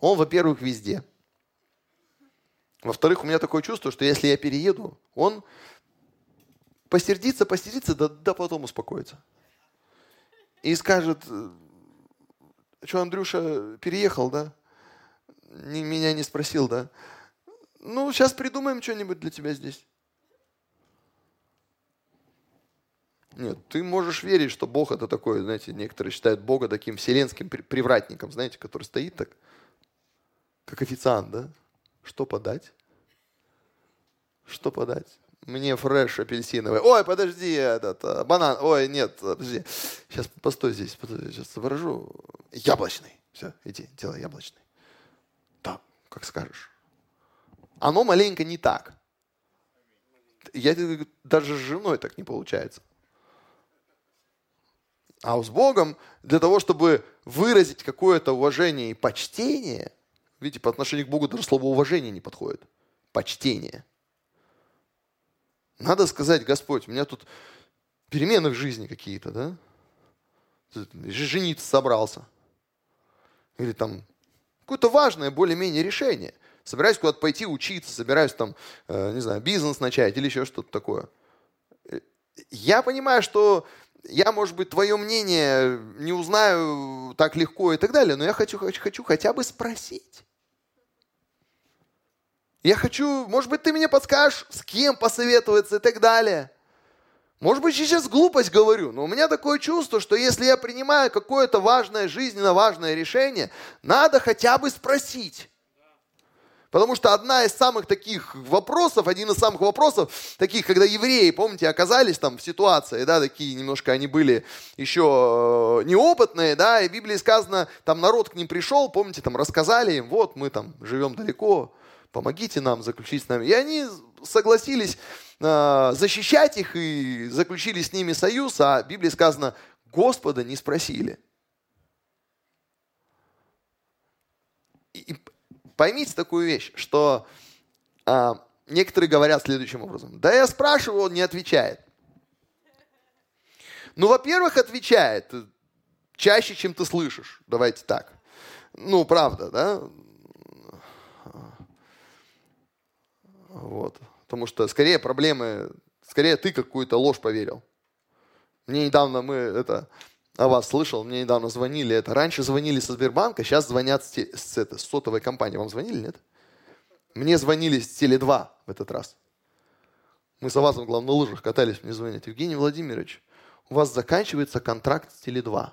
Он, во-первых, везде. Во-вторых, у меня такое чувство, что если я перееду, он посердится, посердится, да, да потом успокоится. И скажет, что, Андрюша, переехал, да? Меня не спросил, да? Ну, сейчас придумаем что-нибудь для тебя здесь. Нет, ты можешь верить, что Бог это такой, знаете, некоторые считают Бога таким вселенским привратником, знаете, который стоит так, как официант, да? Что подать? Что подать? Мне фреш апельсиновый. Ой, подожди, этот, э, банан. Ой, нет, подожди. Сейчас постой здесь, подожди, сейчас соображу. Яблочный. Все, иди, делай яблочный. Да, как скажешь. Оно маленько не так. Я даже с женой так не получается. А с Богом для того, чтобы выразить какое-то уважение и почтение, видите, по отношению к Богу даже слово уважение не подходит. Почтение. Надо сказать, Господь, у меня тут перемены в жизни какие-то, да? Жениться собрался. Или там какое-то важное более-менее решение. Собираюсь куда-то пойти учиться, собираюсь там, э, не знаю, бизнес начать или еще что-то такое. Э, я понимаю, что я, может быть, твое мнение не узнаю так легко и так далее, но я хочу, хочу, хочу хотя бы спросить. Я хочу, может быть, ты мне подскажешь, с кем посоветоваться и так далее. Может быть, сейчас глупость говорю, но у меня такое чувство, что если я принимаю какое-то важное, жизненно важное решение, надо хотя бы спросить. Потому что одна из самых таких вопросов, один из самых вопросов, таких, когда евреи, помните, оказались там в ситуации, да, такие немножко они были еще э, неопытные, да, и в Библии сказано, там народ к ним пришел, помните, там рассказали им, вот мы там живем далеко, помогите нам заключить с нами. И они согласились э, защищать их и заключили с ними союз, а в Библии сказано, Господа не спросили. И, Поймите такую вещь, что а, некоторые говорят следующим образом. Да я спрашиваю, он не отвечает. Ну, во-первых, отвечает чаще, чем ты слышишь. Давайте так. Ну, правда, да? Вот. Потому что скорее проблемы, скорее ты какую-то ложь поверил. Мне недавно мы это о вас слышал, мне недавно звонили. Это раньше звонили со Сбербанка, сейчас звонят с, те, с, с сотовой компании. Вам звонили, нет? Мне звонили с Теле2 в этот раз. Мы с Авазом, главное, на лыжах катались, мне звонят. Евгений Владимирович, у вас заканчивается контракт с Теле2.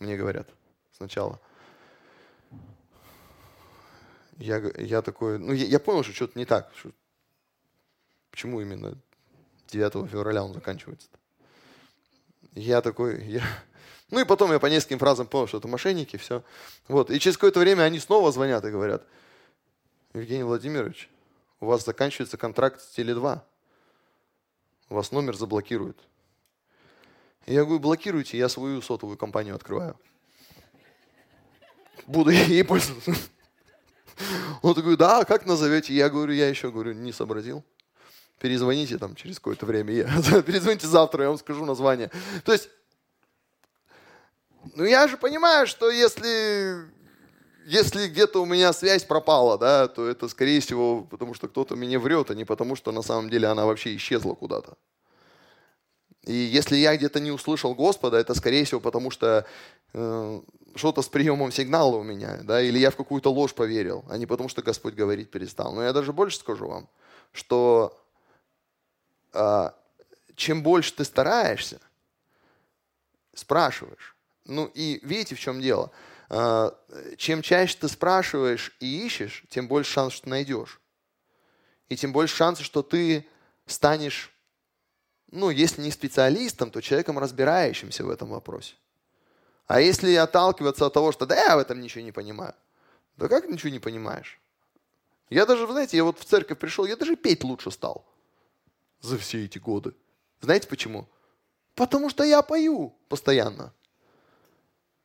Мне говорят сначала. Я, я такой, ну я, я понял, что что-то не так. Что, почему именно 9 февраля он заканчивается? Я такой, я... Ну и потом я по нескольким фразам понял, что это мошенники, все. Вот. И через какое-то время они снова звонят и говорят, Евгений Владимирович, у вас заканчивается контракт с Теле2. У вас номер заблокируют. Я говорю, блокируйте, я свою сотовую компанию открываю. Буду ей пользоваться. Он такой, да, как назовете? Я говорю, я еще говорю, не сообразил перезвоните там через какое-то время, я, перезвоните завтра, я вам скажу название. То есть, ну я же понимаю, что если, если где-то у меня связь пропала, да, то это скорее всего потому, что кто-то мне врет, а не потому, что на самом деле она вообще исчезла куда-то. И если я где-то не услышал Господа, это скорее всего потому, что э, что-то с приемом сигнала у меня, да, или я в какую-то ложь поверил, а не потому, что Господь говорить перестал. Но я даже больше скажу вам, что чем больше ты стараешься, спрашиваешь. Ну и видите, в чем дело? А, чем чаще ты спрашиваешь и ищешь, тем больше шансов, что найдешь. И тем больше шансов, что ты станешь, ну, если не специалистом, то человеком, разбирающимся в этом вопросе. А если отталкиваться от того, что да, я в этом ничего не понимаю. Да как ничего не понимаешь? Я даже, знаете, я вот в церковь пришел, я даже петь лучше стал за все эти годы. Знаете почему? Потому что я пою постоянно.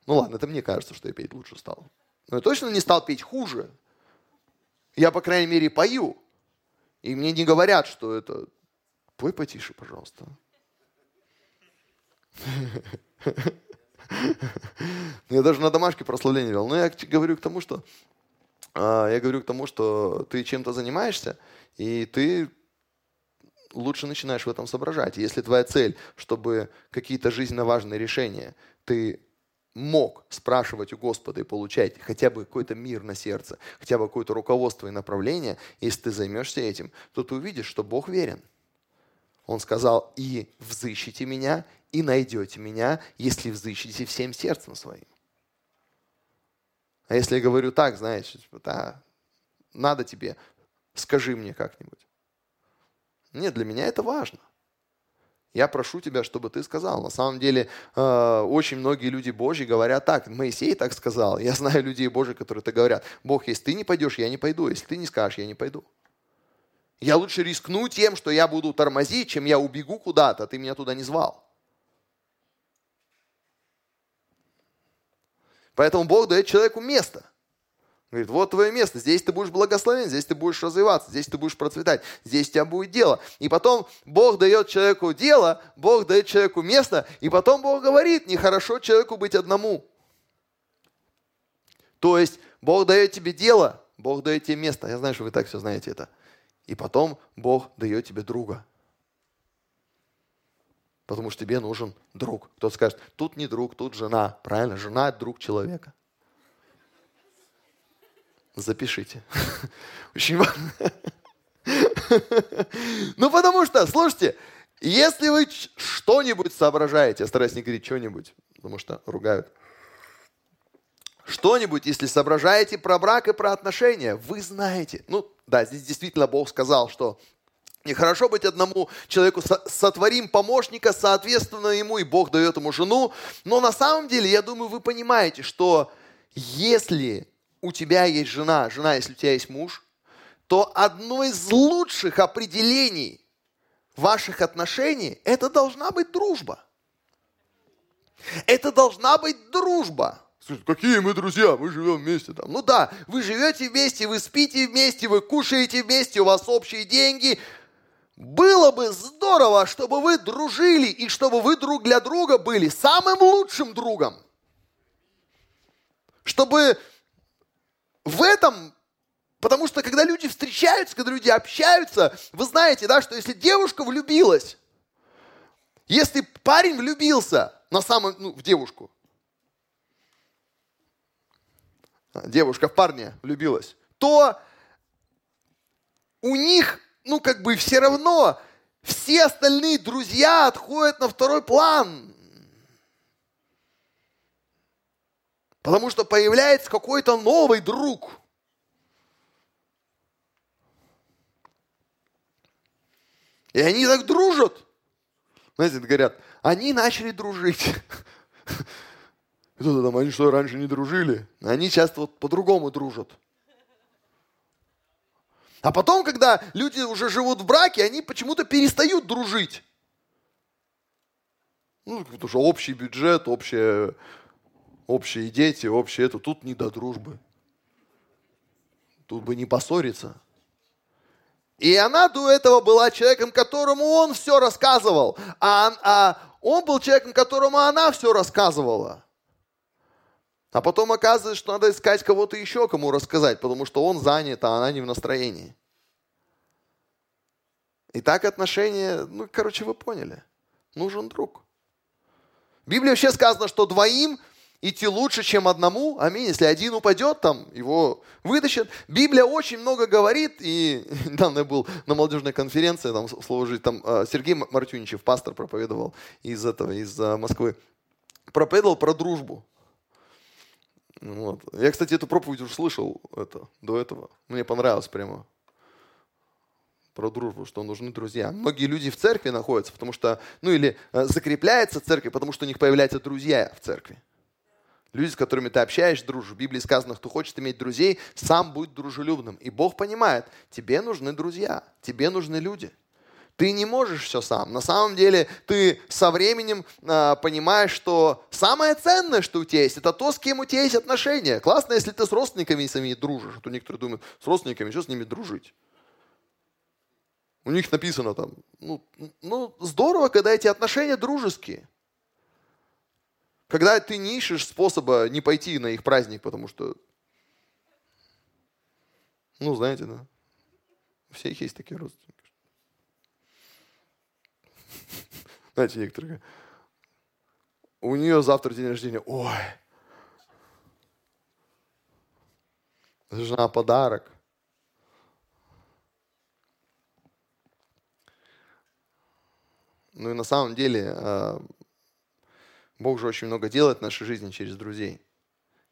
Ну ладно, это мне кажется, что я петь лучше стал. Но я точно не стал петь хуже. Я, по крайней мере, пою. И мне не говорят, что это... Пой потише, пожалуйста. Я даже на домашке прославление вел. Но я говорю к тому, что а, я говорю к тому, что ты чем-то занимаешься, и ты лучше начинаешь в этом соображать. Если твоя цель, чтобы какие-то жизненно важные решения ты мог спрашивать у Господа и получать хотя бы какой-то мир на сердце, хотя бы какое-то руководство и направление, если ты займешься этим, то ты увидишь, что Бог верен. Он сказал, и взыщите меня, и найдете меня, если взыщите всем сердцем своим. А если я говорю так, знаешь, типа, да, надо тебе, Скажи мне как-нибудь. Нет, для меня это важно. Я прошу тебя, чтобы ты сказал. На самом деле, э, очень многие люди Божьи говорят так. Моисей так сказал. Я знаю людей Божьих, которые так говорят. Бог, если ты не пойдешь, я не пойду. Если ты не скажешь, я не пойду. Я лучше рискну тем, что я буду тормозить, чем я убегу куда-то, ты меня туда не звал. Поэтому Бог дает человеку место. Говорит, вот твое место, здесь ты будешь благословен, здесь ты будешь развиваться, здесь ты будешь процветать, здесь у тебя будет дело. И потом Бог дает человеку дело, Бог дает человеку место, и потом Бог говорит, нехорошо человеку быть одному. То есть Бог дает тебе дело, Бог дает тебе место. Я знаю, что вы так все знаете это. И потом Бог дает тебе друга. Потому что тебе нужен друг. Кто-то скажет, тут не друг, тут жена. Правильно, жена – друг человека. Запишите. Очень важно. Ну, потому что, слушайте, если вы что-нибудь соображаете, я стараюсь не говорить что-нибудь, потому что ругают. Что-нибудь, если соображаете про брак и про отношения, вы знаете. Ну, да, здесь действительно Бог сказал, что Нехорошо быть одному человеку, сотворим помощника, соответственно ему, и Бог дает ему жену. Но на самом деле, я думаю, вы понимаете, что если у тебя есть жена, жена, если у тебя есть муж, то одно из лучших определений ваших отношений – это должна быть дружба. Это должна быть дружба. Какие мы друзья, мы живем вместе там. Ну да, вы живете вместе, вы спите вместе, вы кушаете вместе, у вас общие деньги. Было бы здорово, чтобы вы дружили и чтобы вы друг для друга были самым лучшим другом. Чтобы в этом, потому что когда люди встречаются, когда люди общаются, вы знаете, да, что если девушка влюбилась, если парень влюбился на самом, ну, в девушку, а, девушка в парня влюбилась, то у них, ну, как бы все равно все остальные друзья отходят на второй план. Потому что появляется какой-то новый друг. И они так дружат. Знаете, говорят, они начали дружить. Кто-то там, они что, раньше не дружили? Они часто вот по-другому дружат. А потом, когда люди уже живут в браке, они почему-то перестают дружить. Ну, потому что общий бюджет, общее общие дети, общее это, тут не до дружбы. Тут бы не поссориться. И она до этого была человеком, которому он все рассказывал, а, а он был человеком, которому она все рассказывала. А потом оказывается, что надо искать кого-то еще, кому рассказать, потому что он занят, а она не в настроении. И так отношения, ну, короче, вы поняли. Нужен друг. В Библии вообще сказано, что двоим идти лучше, чем одному. Аминь. Если один упадет, там его вытащат. Библия очень много говорит, и недавно я был на молодежной конференции, там слово жить, там э, Сергей Мартюничев, пастор, проповедовал из этого, из э, Москвы. Проповедовал про дружбу. Вот. Я, кстати, эту проповедь уже слышал это, до этого. Мне понравилось прямо про дружбу, что нужны друзья. Многие люди в церкви находятся, потому что, ну или э, закрепляются в церкви, потому что у них появляются друзья в церкви. Люди, с которыми ты общаешься, дружишь. В Библии сказано, кто хочет иметь друзей, сам будет дружелюбным. И Бог понимает, тебе нужны друзья, тебе нужны люди. Ты не можешь все сам. На самом деле ты со временем э, понимаешь, что самое ценное, что у тебя есть, это то, с кем у тебя есть отношения. Классно, если ты с родственниками сами дружишь. А то некоторые думают, с родственниками, что с ними дружить? У них написано там, ну, ну здорово, когда эти отношения дружеские. Когда ты не ищешь способа не пойти на их праздник, потому что, ну, знаете, да, у всех есть такие родственники. Знаете, некоторые, у нее завтра день рождения, ой, жена подарок. Ну и на самом деле а, Бог же очень много делает в нашей жизни через друзей.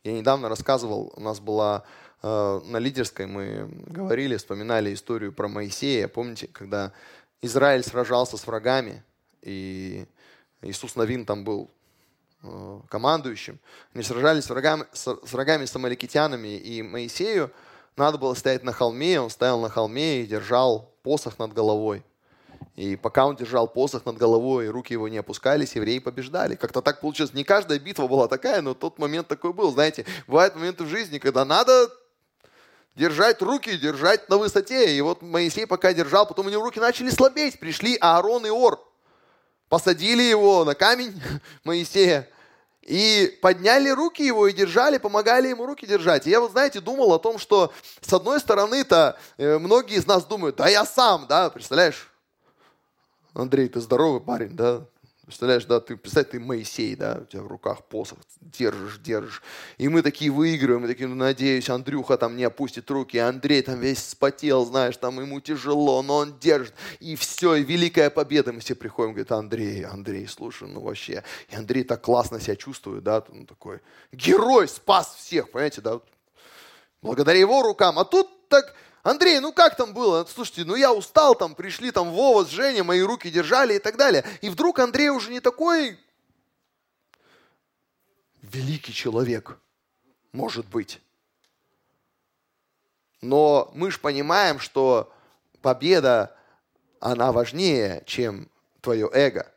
Я недавно рассказывал, у нас была э, на лидерской, мы говорили, вспоминали историю про Моисея. Помните, когда Израиль сражался с врагами, и Иисус Новин там был э, командующим. Они сражались с врагами, с, с врагами с амаликитянами, и Моисею надо было стоять на холме, он стоял на холме и держал посох над головой. И пока он держал посох над головой, руки его не опускались, евреи побеждали. Как-то так получилось. Не каждая битва была такая, но тот момент такой был. Знаете, бывают моменты в жизни, когда надо держать руки, держать на высоте. И вот Моисей пока держал, потом у него руки начали слабеть. Пришли Аарон и Ор. Посадили его на камень Моисея. И подняли руки его и держали, помогали ему руки держать. И я вот, знаете, думал о том, что с одной стороны-то э, многие из нас думают, да я сам, да, представляешь? Андрей, ты здоровый парень, да? Представляешь, да, ты, представь, ты Моисей, да, у тебя в руках посох, держишь, держишь. И мы такие выигрываем, мы такие, ну, надеюсь, Андрюха там не опустит руки. Андрей там весь спотел, знаешь, там ему тяжело, но он держит. И все, и великая победа. Мы все приходим, говорит, Андрей, Андрей, слушай, ну вообще. И Андрей так классно себя чувствует, да, он такой, герой, спас всех, понимаете, да. Благодаря его рукам. А тут так Андрей, ну как там было? Слушайте, ну я устал, там пришли там Вова с Женей, мои руки держали и так далее. И вдруг Андрей уже не такой великий человек, может быть. Но мы же понимаем, что победа, она важнее, чем твое эго.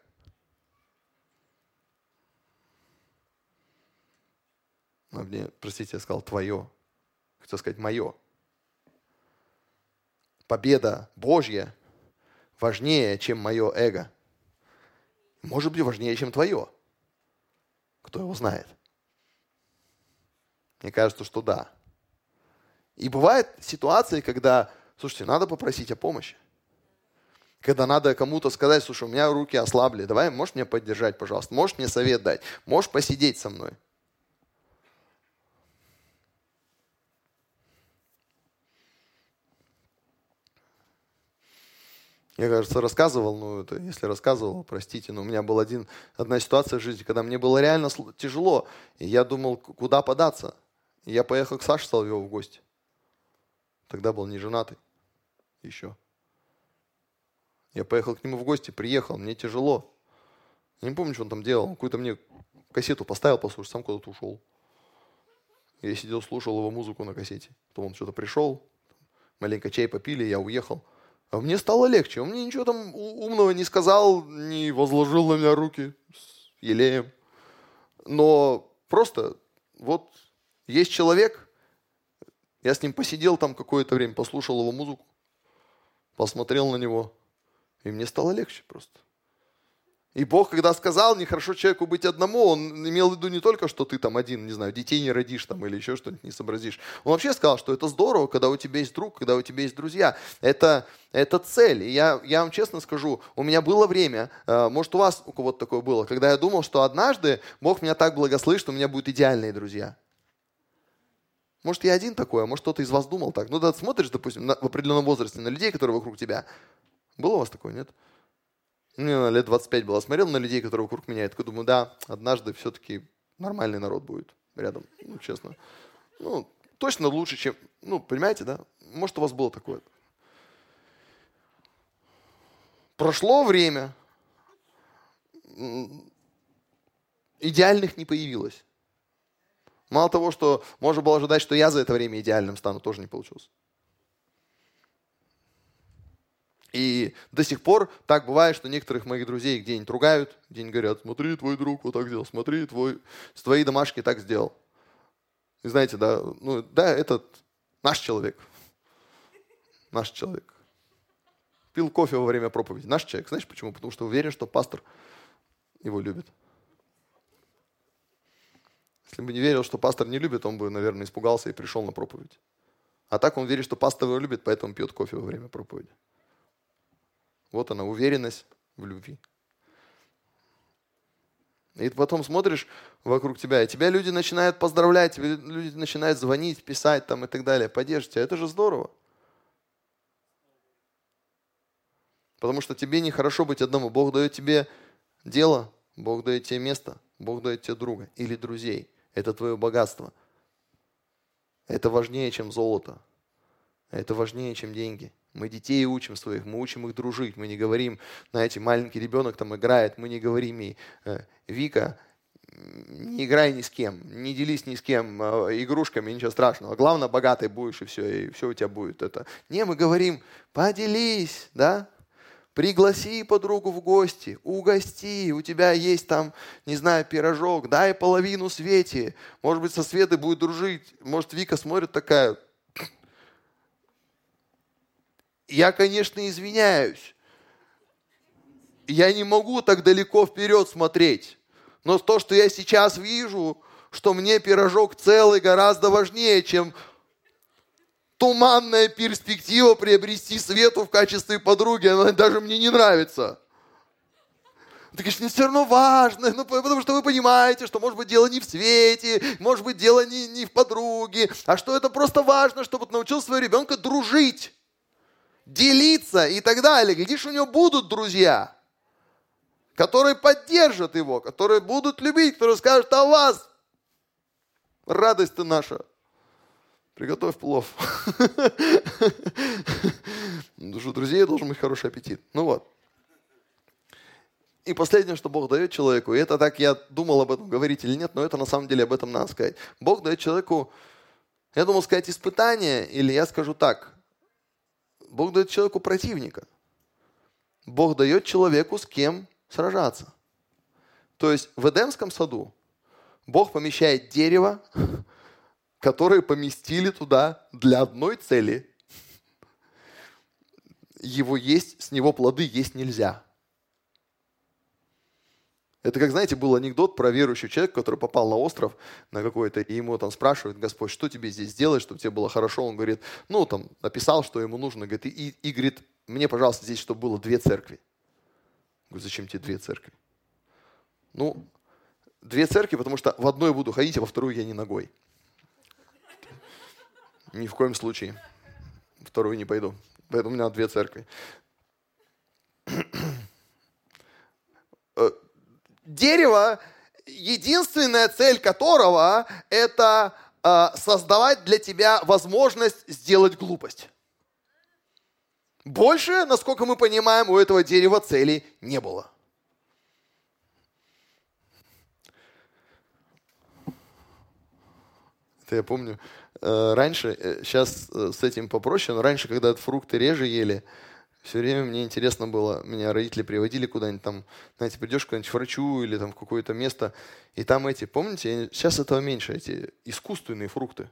А мне, простите, я сказал твое. Хотел сказать мое победа Божья важнее, чем мое эго. Может быть, важнее, чем твое. Кто его знает? Мне кажется, что да. И бывают ситуации, когда, слушайте, надо попросить о помощи. Когда надо кому-то сказать, слушай, у меня руки ослабли, давай, можешь меня поддержать, пожалуйста, можешь мне совет дать, можешь посидеть со мной. Я, кажется, рассказывал, ну, это, если рассказывал, простите, но у меня была один, одна ситуация в жизни, когда мне было реально тяжело, и я думал, куда податься. И я поехал к Саше Соловьеву в гости. Тогда был не женатый еще. Я поехал к нему в гости, приехал, мне тяжело. Я не помню, что он там делал. Какую-то мне кассету поставил послушать, сам куда-то ушел. Я сидел, слушал его музыку на кассете. Потом он что-то пришел, маленько чай попили, я уехал. А мне стало легче. Он мне ничего там умного не сказал, не возложил на меня руки с елеем. Но просто вот есть человек, я с ним посидел там какое-то время, послушал его музыку, посмотрел на него, и мне стало легче просто. И Бог, когда сказал, нехорошо человеку быть одному, он имел в виду не только, что ты там один, не знаю, детей не родишь там или еще что-нибудь не сообразишь. Он вообще сказал, что это здорово, когда у тебя есть друг, когда у тебя есть друзья. Это, это цель. И я, я вам честно скажу, у меня было время, э, может у вас у кого-то такое было, когда я думал, что однажды Бог меня так благословит, что у меня будут идеальные друзья. Может, я один такой, а может, кто-то из вас думал так. Ну, да, смотришь, допустим, на, в определенном возрасте на людей, которые вокруг тебя. Было у вас такое, нет? Мне лет 25 было. Смотрел на людей, которые вокруг меня. Я такой думаю, да, однажды все-таки нормальный народ будет рядом. Ну, честно. Ну, точно лучше, чем... Ну, понимаете, да? Может, у вас было такое. Прошло время. Идеальных не появилось. Мало того, что можно было ожидать, что я за это время идеальным стану, тоже не получилось. И до сих пор так бывает, что некоторых моих друзей где-нибудь ругают, где-нибудь говорят, смотри, твой друг вот так сделал, смотри, твой, твои домашки так сделал. И знаете, да, ну, да, этот наш человек. Наш человек. Пил кофе во время проповеди. Наш человек. Знаешь почему? Потому что уверен, что пастор его любит. Если бы не верил, что пастор не любит, он бы, наверное, испугался и пришел на проповедь. А так он верит, что пастор его любит, поэтому пьет кофе во время проповеди. Вот она, уверенность в любви. И потом смотришь вокруг тебя, и тебя люди начинают поздравлять, люди начинают звонить, писать там и так далее, поддерживать тебя. Это же здорово. Потому что тебе нехорошо быть одному. Бог дает тебе дело, Бог дает тебе место, Бог дает тебе друга или друзей. Это твое богатство. Это важнее, чем золото. Это важнее, чем деньги. Мы детей учим своих, мы учим их дружить. Мы не говорим, знаете, маленький ребенок там играет, мы не говорим ей, «Э, Вика, не играй ни с кем, не делись ни с кем э, игрушками, ничего страшного. Главное, богатой будешь, и все, и все у тебя будет. Это. Не, мы говорим, поделись, да? Пригласи подругу в гости, угости, у тебя есть там, не знаю, пирожок, дай половину Свете. Может быть, со Светой будет дружить. Может, Вика смотрит такая, я, конечно, извиняюсь. Я не могу так далеко вперед смотреть. Но то, что я сейчас вижу, что мне пирожок целый гораздо важнее, чем туманная перспектива приобрести Свету в качестве подруги. Она даже мне не нравится. Ты говоришь, мне все равно важно, ну, потому что вы понимаете, что может быть дело не в свете, может быть дело не, не в подруге, а что это просто важно, чтобы научил своего ребенка дружить, делиться и так далее. Глядишь, у него будут друзья которые поддержат его, которые будут любить, которые скажут, а вас, радость ты наша, приготовь плов. Потому что друзей должен быть хороший аппетит. Ну вот. И последнее, что Бог дает человеку, и это так я думал об этом говорить или нет, но это на самом деле об этом надо сказать. Бог дает человеку, я думал сказать испытание, или я скажу так, Бог дает человеку противника. Бог дает человеку с кем сражаться. То есть в Эдемском саду Бог помещает дерево, которое поместили туда для одной цели. Его есть, с него плоды есть нельзя. Это как, знаете, был анекдот про верующего человека, который попал на остров на какой-то, и ему там спрашивают, Господь, что тебе здесь сделать, чтобы тебе было хорошо? Он говорит, ну, там, написал, что ему нужно, говорит, и, и говорит, мне, пожалуйста, здесь, чтобы было две церкви. Говорю, зачем тебе две церкви? Ну, две церкви, потому что в одной буду ходить, а во вторую я не ногой. Ни в коем случае. Вторую не пойду. Поэтому у меня две церкви. Дерево, единственная цель которого – это э, создавать для тебя возможность сделать глупость. Больше, насколько мы понимаем, у этого дерева цели не было. Это я помню, э, раньше, сейчас э, э, с этим попроще, но раньше, когда фрукты реже ели, все время мне интересно было, меня родители приводили куда-нибудь там, знаете, придешь куда-нибудь к врачу или там в какое-то место, и там эти, помните, сейчас этого меньше, эти искусственные фрукты.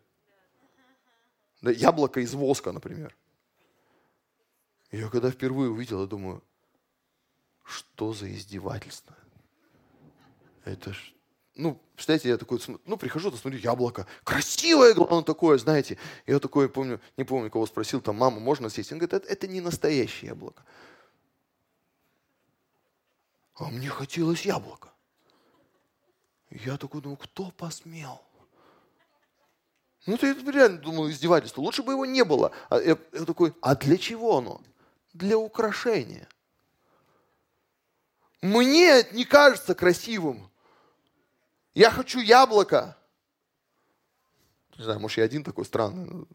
Да, яблоко из воска, например. Я когда впервые увидел, я думаю, что за издевательство? Это ж... Ну, представляете, я такой, ну, прихожу, то смотрю, яблоко. Красивое, главное, такое, знаете. Я такой, помню, не помню, кого спросил, там, мама, можно съесть? Он говорит, это не настоящее яблоко. А мне хотелось яблоко. Я такой думаю, кто посмел? Ну, ты реально думал, издевательство. Лучше бы его не было. А я, я такой, а для чего оно? для украшения. Мне не кажется красивым. Я хочу яблоко. Не знаю, может, я один такой странный.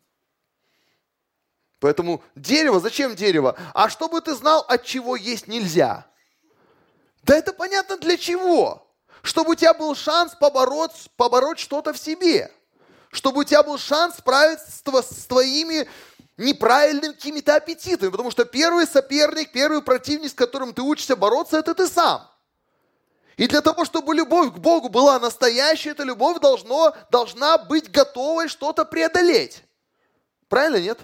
Поэтому дерево, зачем дерево? А чтобы ты знал, от чего есть нельзя. Да это понятно для чего. Чтобы у тебя был шанс побороть, побороть что-то в себе. Чтобы у тебя был шанс справиться с твоими неправильными какими-то аппетитами, потому что первый соперник, первый противник, с которым ты учишься бороться, это ты сам. И для того, чтобы любовь к Богу была настоящей, эта любовь должно, должна быть готовой что-то преодолеть. Правильно, нет?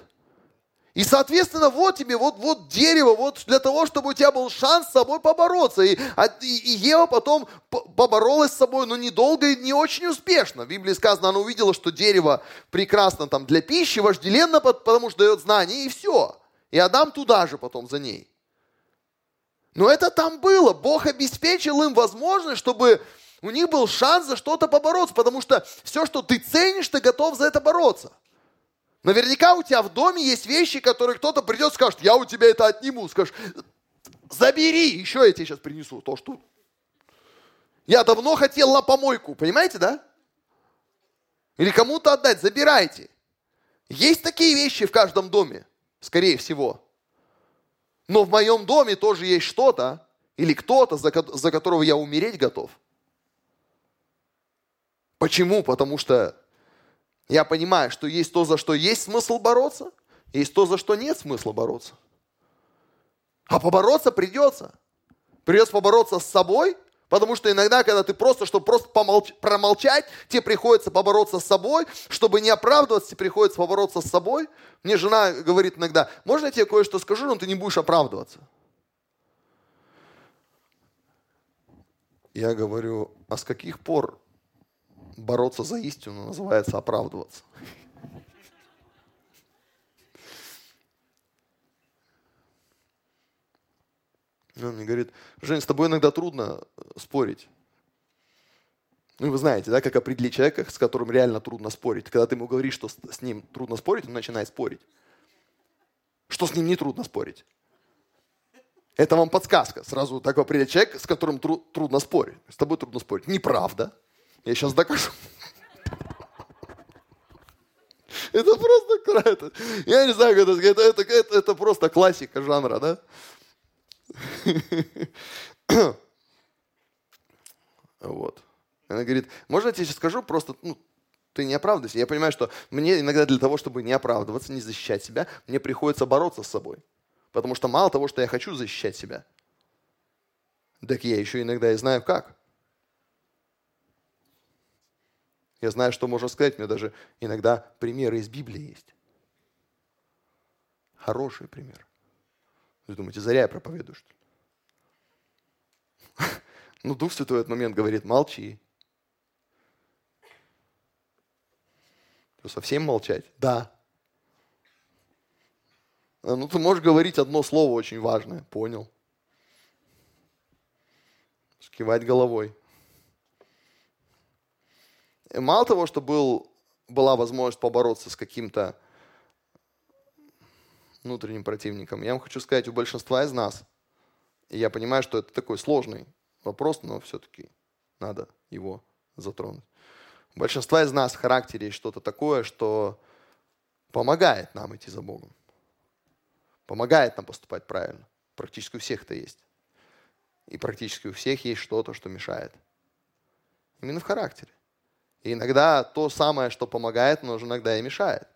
И, соответственно, вот тебе, вот, вот дерево, вот для того, чтобы у тебя был шанс с собой побороться. И, а, и, и Ева потом поборолась с собой, но недолго и не очень успешно. В Библии сказано, она увидела, что дерево прекрасно там для пищи, вожделенно, потому что дает знания, и все. И Адам туда же потом за ней. Но это там было. Бог обеспечил им возможность, чтобы у них был шанс за что-то побороться, потому что все, что ты ценишь, ты готов за это бороться. Наверняка у тебя в доме есть вещи, которые кто-то придет и скажет, я у тебя это отниму. Скажешь, забери, еще я тебе сейчас принесу то, что... Я давно хотел на помойку, понимаете, да? Или кому-то отдать, забирайте. Есть такие вещи в каждом доме, скорее всего. Но в моем доме тоже есть что-то или кто-то, за, за которого я умереть готов. Почему? Потому что я понимаю, что есть то, за что есть смысл бороться, есть то, за что нет смысла бороться. А побороться придется. Придется побороться с собой, потому что иногда, когда ты просто, чтобы просто помолч, промолчать, тебе приходится побороться с собой, чтобы не оправдываться, тебе приходится побороться с собой. Мне жена говорит иногда, можно я тебе кое-что скажу, но ты не будешь оправдываться. Я говорю, а с каких пор бороться за истину называется оправдываться? Он мне говорит, Жень, с тобой иногда трудно э, спорить. Ну, вы знаете, да, как определить человека, с которым реально трудно спорить. Когда ты ему говоришь, что с ним трудно спорить, он начинает спорить. Что с ним не трудно спорить. Это вам подсказка. Сразу так определить человека, с которым тру- трудно спорить. С тобой трудно спорить. Неправда. Я сейчас докажу. Это просто это, я не знаю, это, это, это просто классика жанра, да? Вот. Она говорит, можно я тебе сейчас скажу, просто, ну, ты не оправдывайся. Я понимаю, что мне иногда для того, чтобы не оправдываться, не защищать себя, мне приходится бороться с собой. Потому что мало того, что я хочу защищать себя, так я еще иногда и знаю как. Я знаю, что можно сказать. У меня даже иногда примеры из Библии есть. Хороший пример. Вы думаете, зря я проповедую, что ли? Ну, Дух Святой в этот момент говорит, молчи. Совсем молчать? Да. А, ну, ты можешь говорить одно слово очень важное. Понял. Скивать головой. И мало того, что был, была возможность побороться с каким-то внутренним противником. Я вам хочу сказать, у большинства из нас, и я понимаю, что это такой сложный вопрос, но все-таки надо его затронуть. У большинства из нас в характере есть что-то такое, что помогает нам идти за Богом. Помогает нам поступать правильно. Практически у всех это есть. И практически у всех есть что-то, что мешает. Именно в характере. И иногда то самое, что помогает, но иногда и мешает.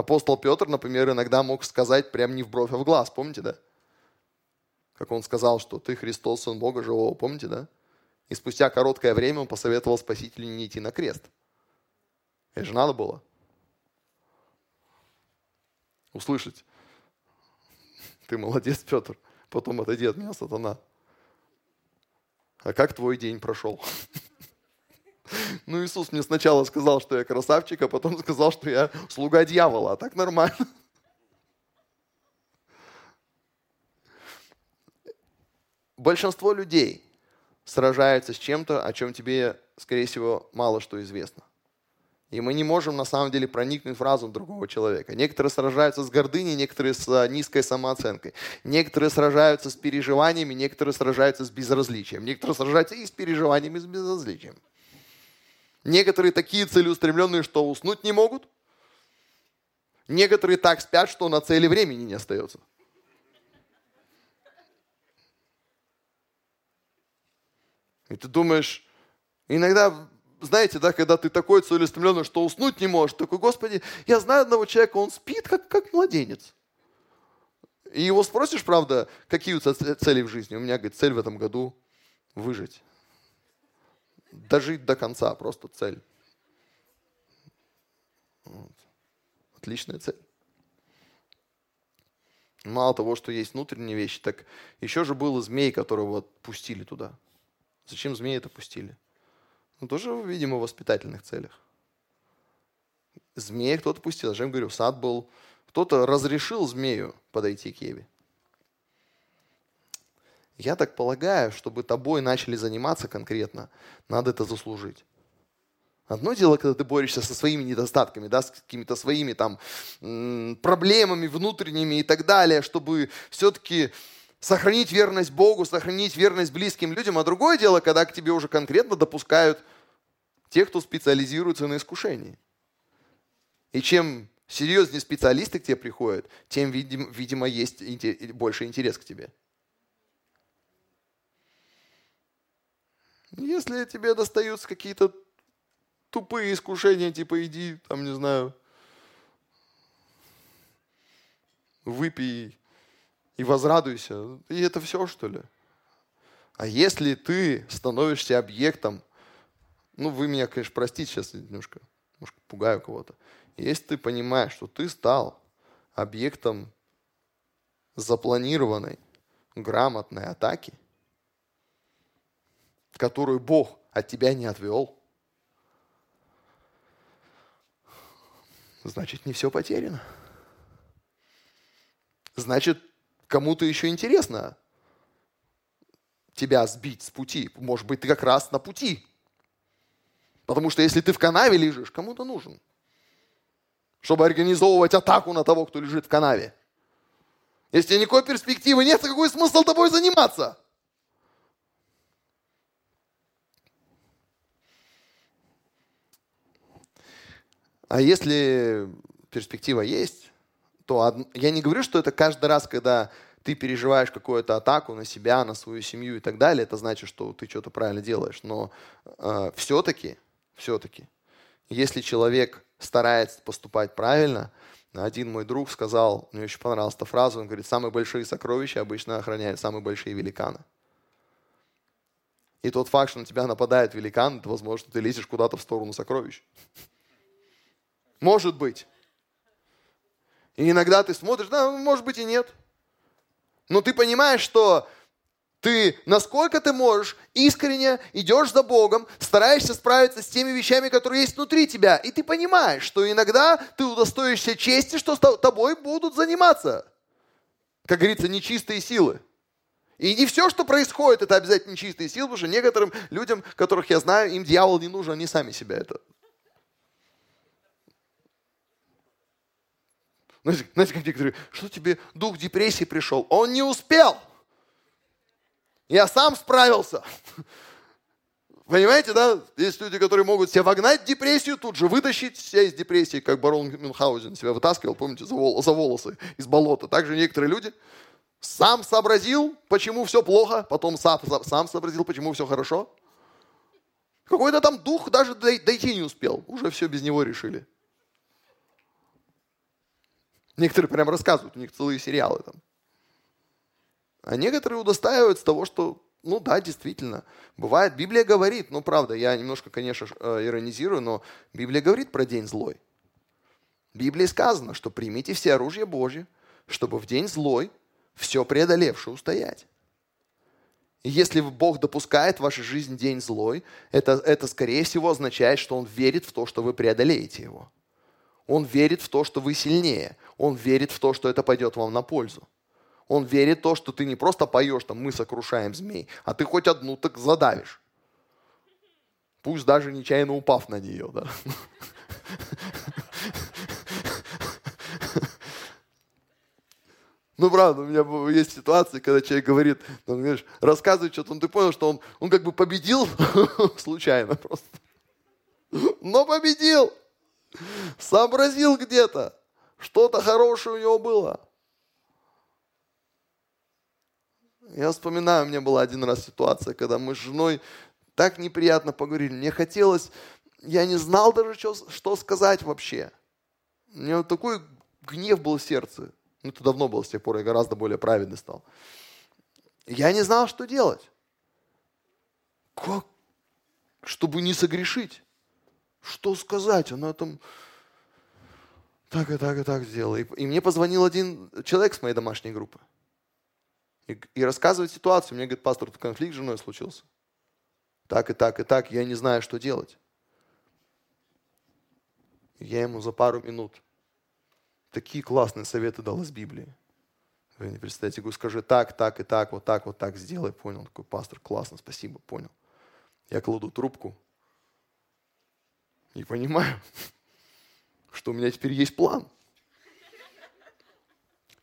Апостол Петр, например, иногда мог сказать прям не в бровь, а в глаз, помните, да? Как он сказал, что ты Христос, Сын Бога Живого, помните, да? И спустя короткое время он посоветовал Спасителю не идти на крест. Это же надо было. Услышать. Ты молодец, Петр. Потом отойди от меня, сатана. А как твой день прошел? Ну, Иисус мне сначала сказал, что я красавчик, а потом сказал, что я слуга дьявола. А так нормально. Большинство людей сражаются с чем-то, о чем тебе, скорее всего, мало что известно. И мы не можем на самом деле проникнуть в разум другого человека. Некоторые сражаются с гордыней, некоторые с а, низкой самооценкой. Некоторые сражаются с переживаниями, некоторые сражаются с безразличием. Некоторые сражаются и с переживаниями, и с безразличием. Некоторые такие целеустремленные, что уснуть не могут. Некоторые так спят, что на цели времени не остается. И ты думаешь, иногда, знаете, да, когда ты такой целеустремленный, что уснуть не можешь, такой, Господи, я знаю одного человека, он спит, как, как младенец. И его спросишь, правда, какие у тебя цели в жизни? У меня, говорит, цель в этом году выжить дожить до конца, просто цель. Вот. Отличная цель. Мало того, что есть внутренние вещи, так еще же был змей, которого пустили туда. Зачем змеи это пустили? Ну, тоже, видимо, в воспитательных целях. Змея кто-то пустил. Я говорю, сад был. Кто-то разрешил змею подойти к Еве. Я так полагаю, чтобы тобой начали заниматься конкретно, надо это заслужить. Одно дело, когда ты борешься со своими недостатками, да, с какими-то своими там проблемами внутренними и так далее, чтобы все-таки сохранить верность Богу, сохранить верность близким людям. А другое дело, когда к тебе уже конкретно допускают тех, кто специализируется на искушении. И чем серьезнее специалисты к тебе приходят, тем, видимо, есть больше интерес к тебе. Если тебе достаются какие-то тупые искушения, типа иди, там, не знаю, выпей и возрадуйся. И это все, что ли? А если ты становишься объектом, ну, вы меня, конечно, простите, сейчас немножко, немножко пугаю кого-то. Если ты понимаешь, что ты стал объектом запланированной, грамотной атаки, которую Бог от тебя не отвел, значит, не все потеряно. Значит, кому-то еще интересно тебя сбить с пути. Может быть, ты как раз на пути. Потому что если ты в канаве лежишь, кому-то нужен. Чтобы организовывать атаку на того, кто лежит в канаве. Если никакой перспективы нет, то какой смысл тобой заниматься? А если перспектива есть, то я не говорю, что это каждый раз, когда ты переживаешь какую-то атаку на себя, на свою семью и так далее, это значит, что ты что-то правильно делаешь. Но э, все-таки, все-таки, если человек старается поступать правильно, один мой друг сказал, мне очень понравилась эта фраза, он говорит, самые большие сокровища обычно охраняют самые большие великаны. И тот факт, что на тебя нападает великан, это возможно, ты лезешь куда-то в сторону сокровищ. Может быть. И иногда ты смотришь, да, может быть и нет. Но ты понимаешь, что ты, насколько ты можешь, искренне идешь за Богом, стараешься справиться с теми вещами, которые есть внутри тебя. И ты понимаешь, что иногда ты удостоишься чести, что с тобой будут заниматься. Как говорится, нечистые силы. И не все, что происходит, это обязательно нечистые силы, потому что некоторым людям, которых я знаю, им дьявол не нужен, они сами себя это Знаете, знаете, как некоторые, что тебе дух депрессии пришел? Он не успел. Я сам справился. Понимаете, да? Есть люди, которые могут себя вогнать в депрессию, тут же вытащить себя из депрессии, как барон Мюнхгаузен себя вытаскивал, помните, за, вол- за волосы из болота. Также некоторые люди сам сообразил, почему все плохо, потом сам сообразил, почему все хорошо. Какой-то там дух даже дойти не успел, уже все без него решили. Некоторые прям рассказывают, у них целые сериалы там. А некоторые удостаиваются того, что, ну да, действительно, бывает. Библия говорит, ну правда, я немножко, конечно, э, иронизирую, но Библия говорит про день злой. В Библии сказано, что примите все оружие Божье, чтобы в день злой все преодолевшее устоять. Если Бог допускает в вашей жизни день злой, это, это, скорее всего, означает, что Он верит в то, что вы преодолеете его. Он верит в то, что вы сильнее. Он верит в то, что это пойдет вам на пользу. Он верит в то, что ты не просто поешь, там, мы сокрушаем змей, а ты хоть одну так задавишь. Пусть даже нечаянно упав на нее, да. Ну, правда, у меня есть ситуации, когда человек говорит, ну, знаешь, рассказывает что-то, ну, ты понял, что он, он как бы победил случайно просто. Но победил. Сообразил где-то. Что-то хорошее у него было. Я вспоминаю, у меня была один раз ситуация, когда мы с женой так неприятно поговорили. Мне хотелось, я не знал даже, что, что сказать вообще. У меня вот такой гнев был в сердце. Ну, это давно было, с тех пор я гораздо более праведный стал. Я не знал, что делать. Как? Чтобы не согрешить. Что сказать? Она там так и так и так сделала. И, и мне позвонил один человек с моей домашней группы. И, и рассказывает ситуацию. Мне говорит, пастор, тут конфликт с женой случился. Так и так и так, я не знаю, что делать. Я ему за пару минут такие классные советы дал из Библии. Вы не представляете, говорю, скажи так, так и так, вот так, вот так сделай. Понял, такой пастор, классно, спасибо, понял. Я кладу трубку, и понимаю, что у меня теперь есть план.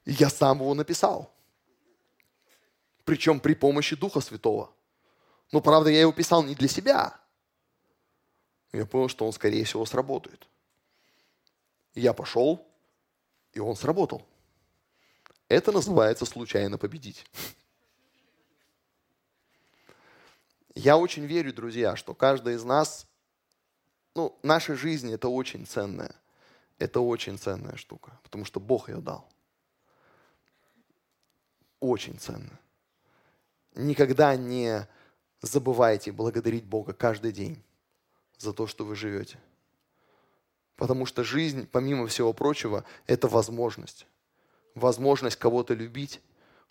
И я сам его написал. Причем при помощи Духа Святого. Но, правда, я его писал не для себя. Я понял, что он, скорее всего, сработает. я пошел, и он сработал. Это называется случайно победить. Я очень верю, друзья, что каждый из нас, ну, наша жизнь это очень ценная. Это очень ценная штука, потому что Бог ее дал. Очень ценно. Никогда не забывайте благодарить Бога каждый день за то, что вы живете. Потому что жизнь, помимо всего прочего, это возможность. Возможность кого-то любить,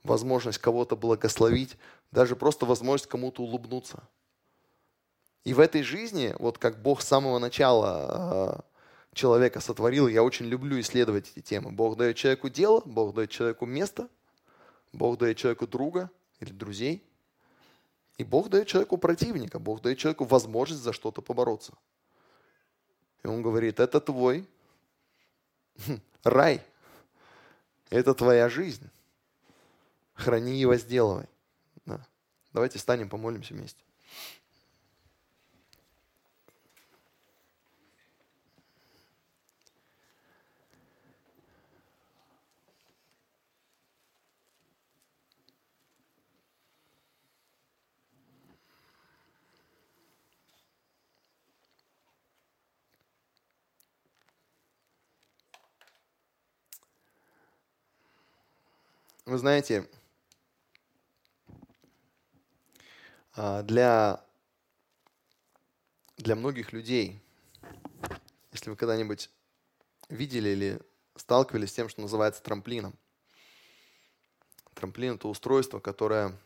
возможность кого-то благословить, даже просто возможность кому-то улыбнуться. И в этой жизни, вот как Бог с самого начала э, человека сотворил, я очень люблю исследовать эти темы. Бог дает человеку дело, Бог дает человеку место, Бог дает человеку друга или друзей – и Бог дает человеку противника, Бог дает человеку возможность за что-то побороться. И он говорит, это твой рай, это твоя жизнь. Храни и возделывай. Да. Давайте станем, помолимся вместе. Вы знаете, а, для, для многих людей, если вы когда-нибудь видели или сталкивались с тем, что называется трамплином. Трамплин – это устройство, которое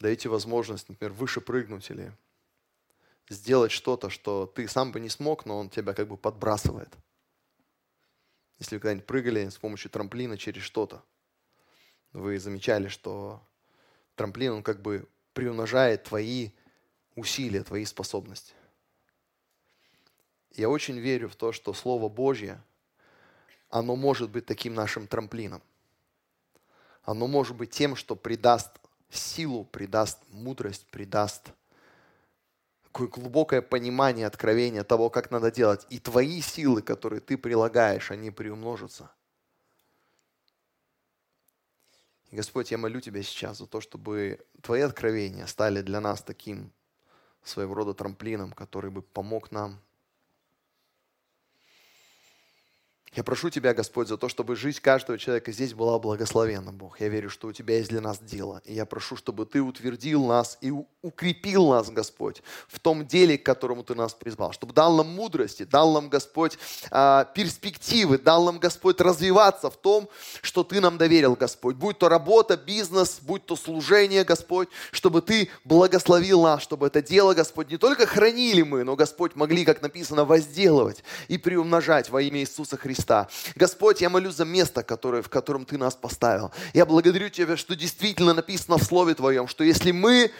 дает тебе возможность, например, выше прыгнуть или сделать что-то, что ты сам бы не смог, но он тебя как бы подбрасывает. Если вы когда-нибудь прыгали с помощью трамплина через что-то, вы замечали, что трамплин, он как бы приумножает твои усилия, твои способности. Я очень верю в то, что Слово Божье, оно может быть таким нашим трамплином. Оно может быть тем, что придаст силу, придаст мудрость, придаст такое глубокое понимание, откровение того, как надо делать. И твои силы, которые ты прилагаешь, они приумножатся – И, Господь, я молю Тебя сейчас за то, чтобы Твои откровения стали для нас таким своего рода трамплином, который бы помог нам Я прошу Тебя, Господь, за то, чтобы жизнь каждого человека здесь была благословенна, Бог. Я верю, что у Тебя есть для нас дело. И я прошу, чтобы Ты утвердил нас и укрепил нас, Господь, в том деле, к которому Ты нас призвал. Чтобы дал нам мудрости, дал нам, Господь, а, перспективы, дал нам, Господь, развиваться в том, что Ты нам доверил, Господь. Будь то работа, бизнес, будь то служение, Господь, чтобы Ты благословил нас, чтобы это дело, Господь, не только хранили мы, но, Господь, могли, как написано, возделывать и приумножать во имя Иисуса Христа Христа. Господь, я молюсь за место, которое, в котором Ты нас поставил. Я благодарю Тебя, что действительно написано в Слове Твоем, что если мы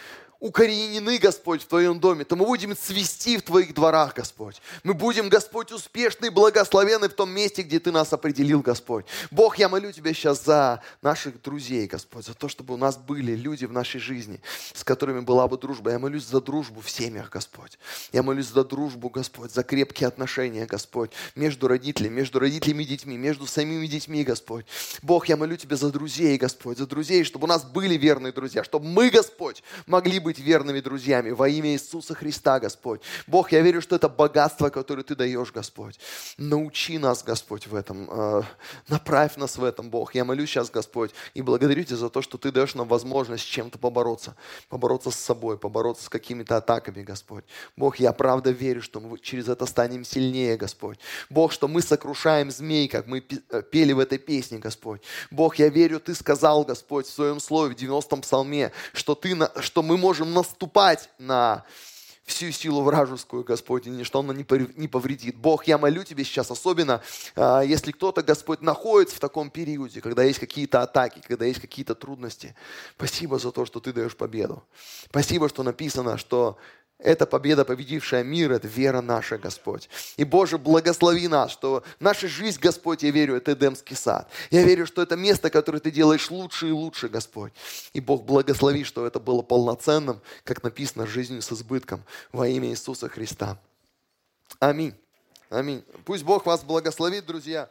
укоренены, Господь, в Твоем доме, то мы будем цвести в Твоих дворах, Господь. Мы будем, Господь, успешны и благословены в том месте, где Ты нас определил, Господь. Бог, я молю Тебя сейчас за наших друзей, Господь, за то, чтобы у нас были люди в нашей жизни, с которыми была бы дружба. Я молюсь за дружбу в семьях, Господь. Я молюсь за дружбу, Господь, за крепкие отношения, Господь, между родителями, между родителями и детьми, между самими детьми, Господь. Бог, я молю Тебя за друзей, Господь, за друзей, чтобы у нас были верные друзья, чтобы мы, Господь, могли быть быть верными друзьями во имя Иисуса Христа, Господь. Бог, я верю, что это богатство, которое Ты даешь, Господь. Научи нас, Господь, в этом. Э, направь нас в этом, Бог. Я молюсь сейчас, Господь, и благодарю Тебя за то, что Ты даешь нам возможность чем-то побороться. Побороться с собой, побороться с какими-то атаками, Господь. Бог, я правда верю, что мы через это станем сильнее, Господь. Бог, что мы сокрушаем змей, как мы э, пели в этой песне, Господь. Бог, я верю, Ты сказал, Господь, в Своем Слове, в 90-м псалме, что, ты, что мы можем можем наступать на всю силу вражескую, Господь, и ничто она не повредит. Бог, я молю Тебе сейчас особенно, а, если кто-то, Господь, находится в таком периоде, когда есть какие-то атаки, когда есть какие-то трудности. Спасибо за то, что Ты даешь победу. Спасибо, что написано, что это победа, победившая мир, это вера наша, Господь. И, Боже, благослови нас, что наша жизнь, Господь, я верю, это Эдемский сад. Я верю, что это место, которое Ты делаешь лучше и лучше, Господь. И, Бог, благослови, что это было полноценным, как написано, жизнью с избытком во имя Иисуса Христа. Аминь. Аминь. Пусть Бог вас благословит, друзья.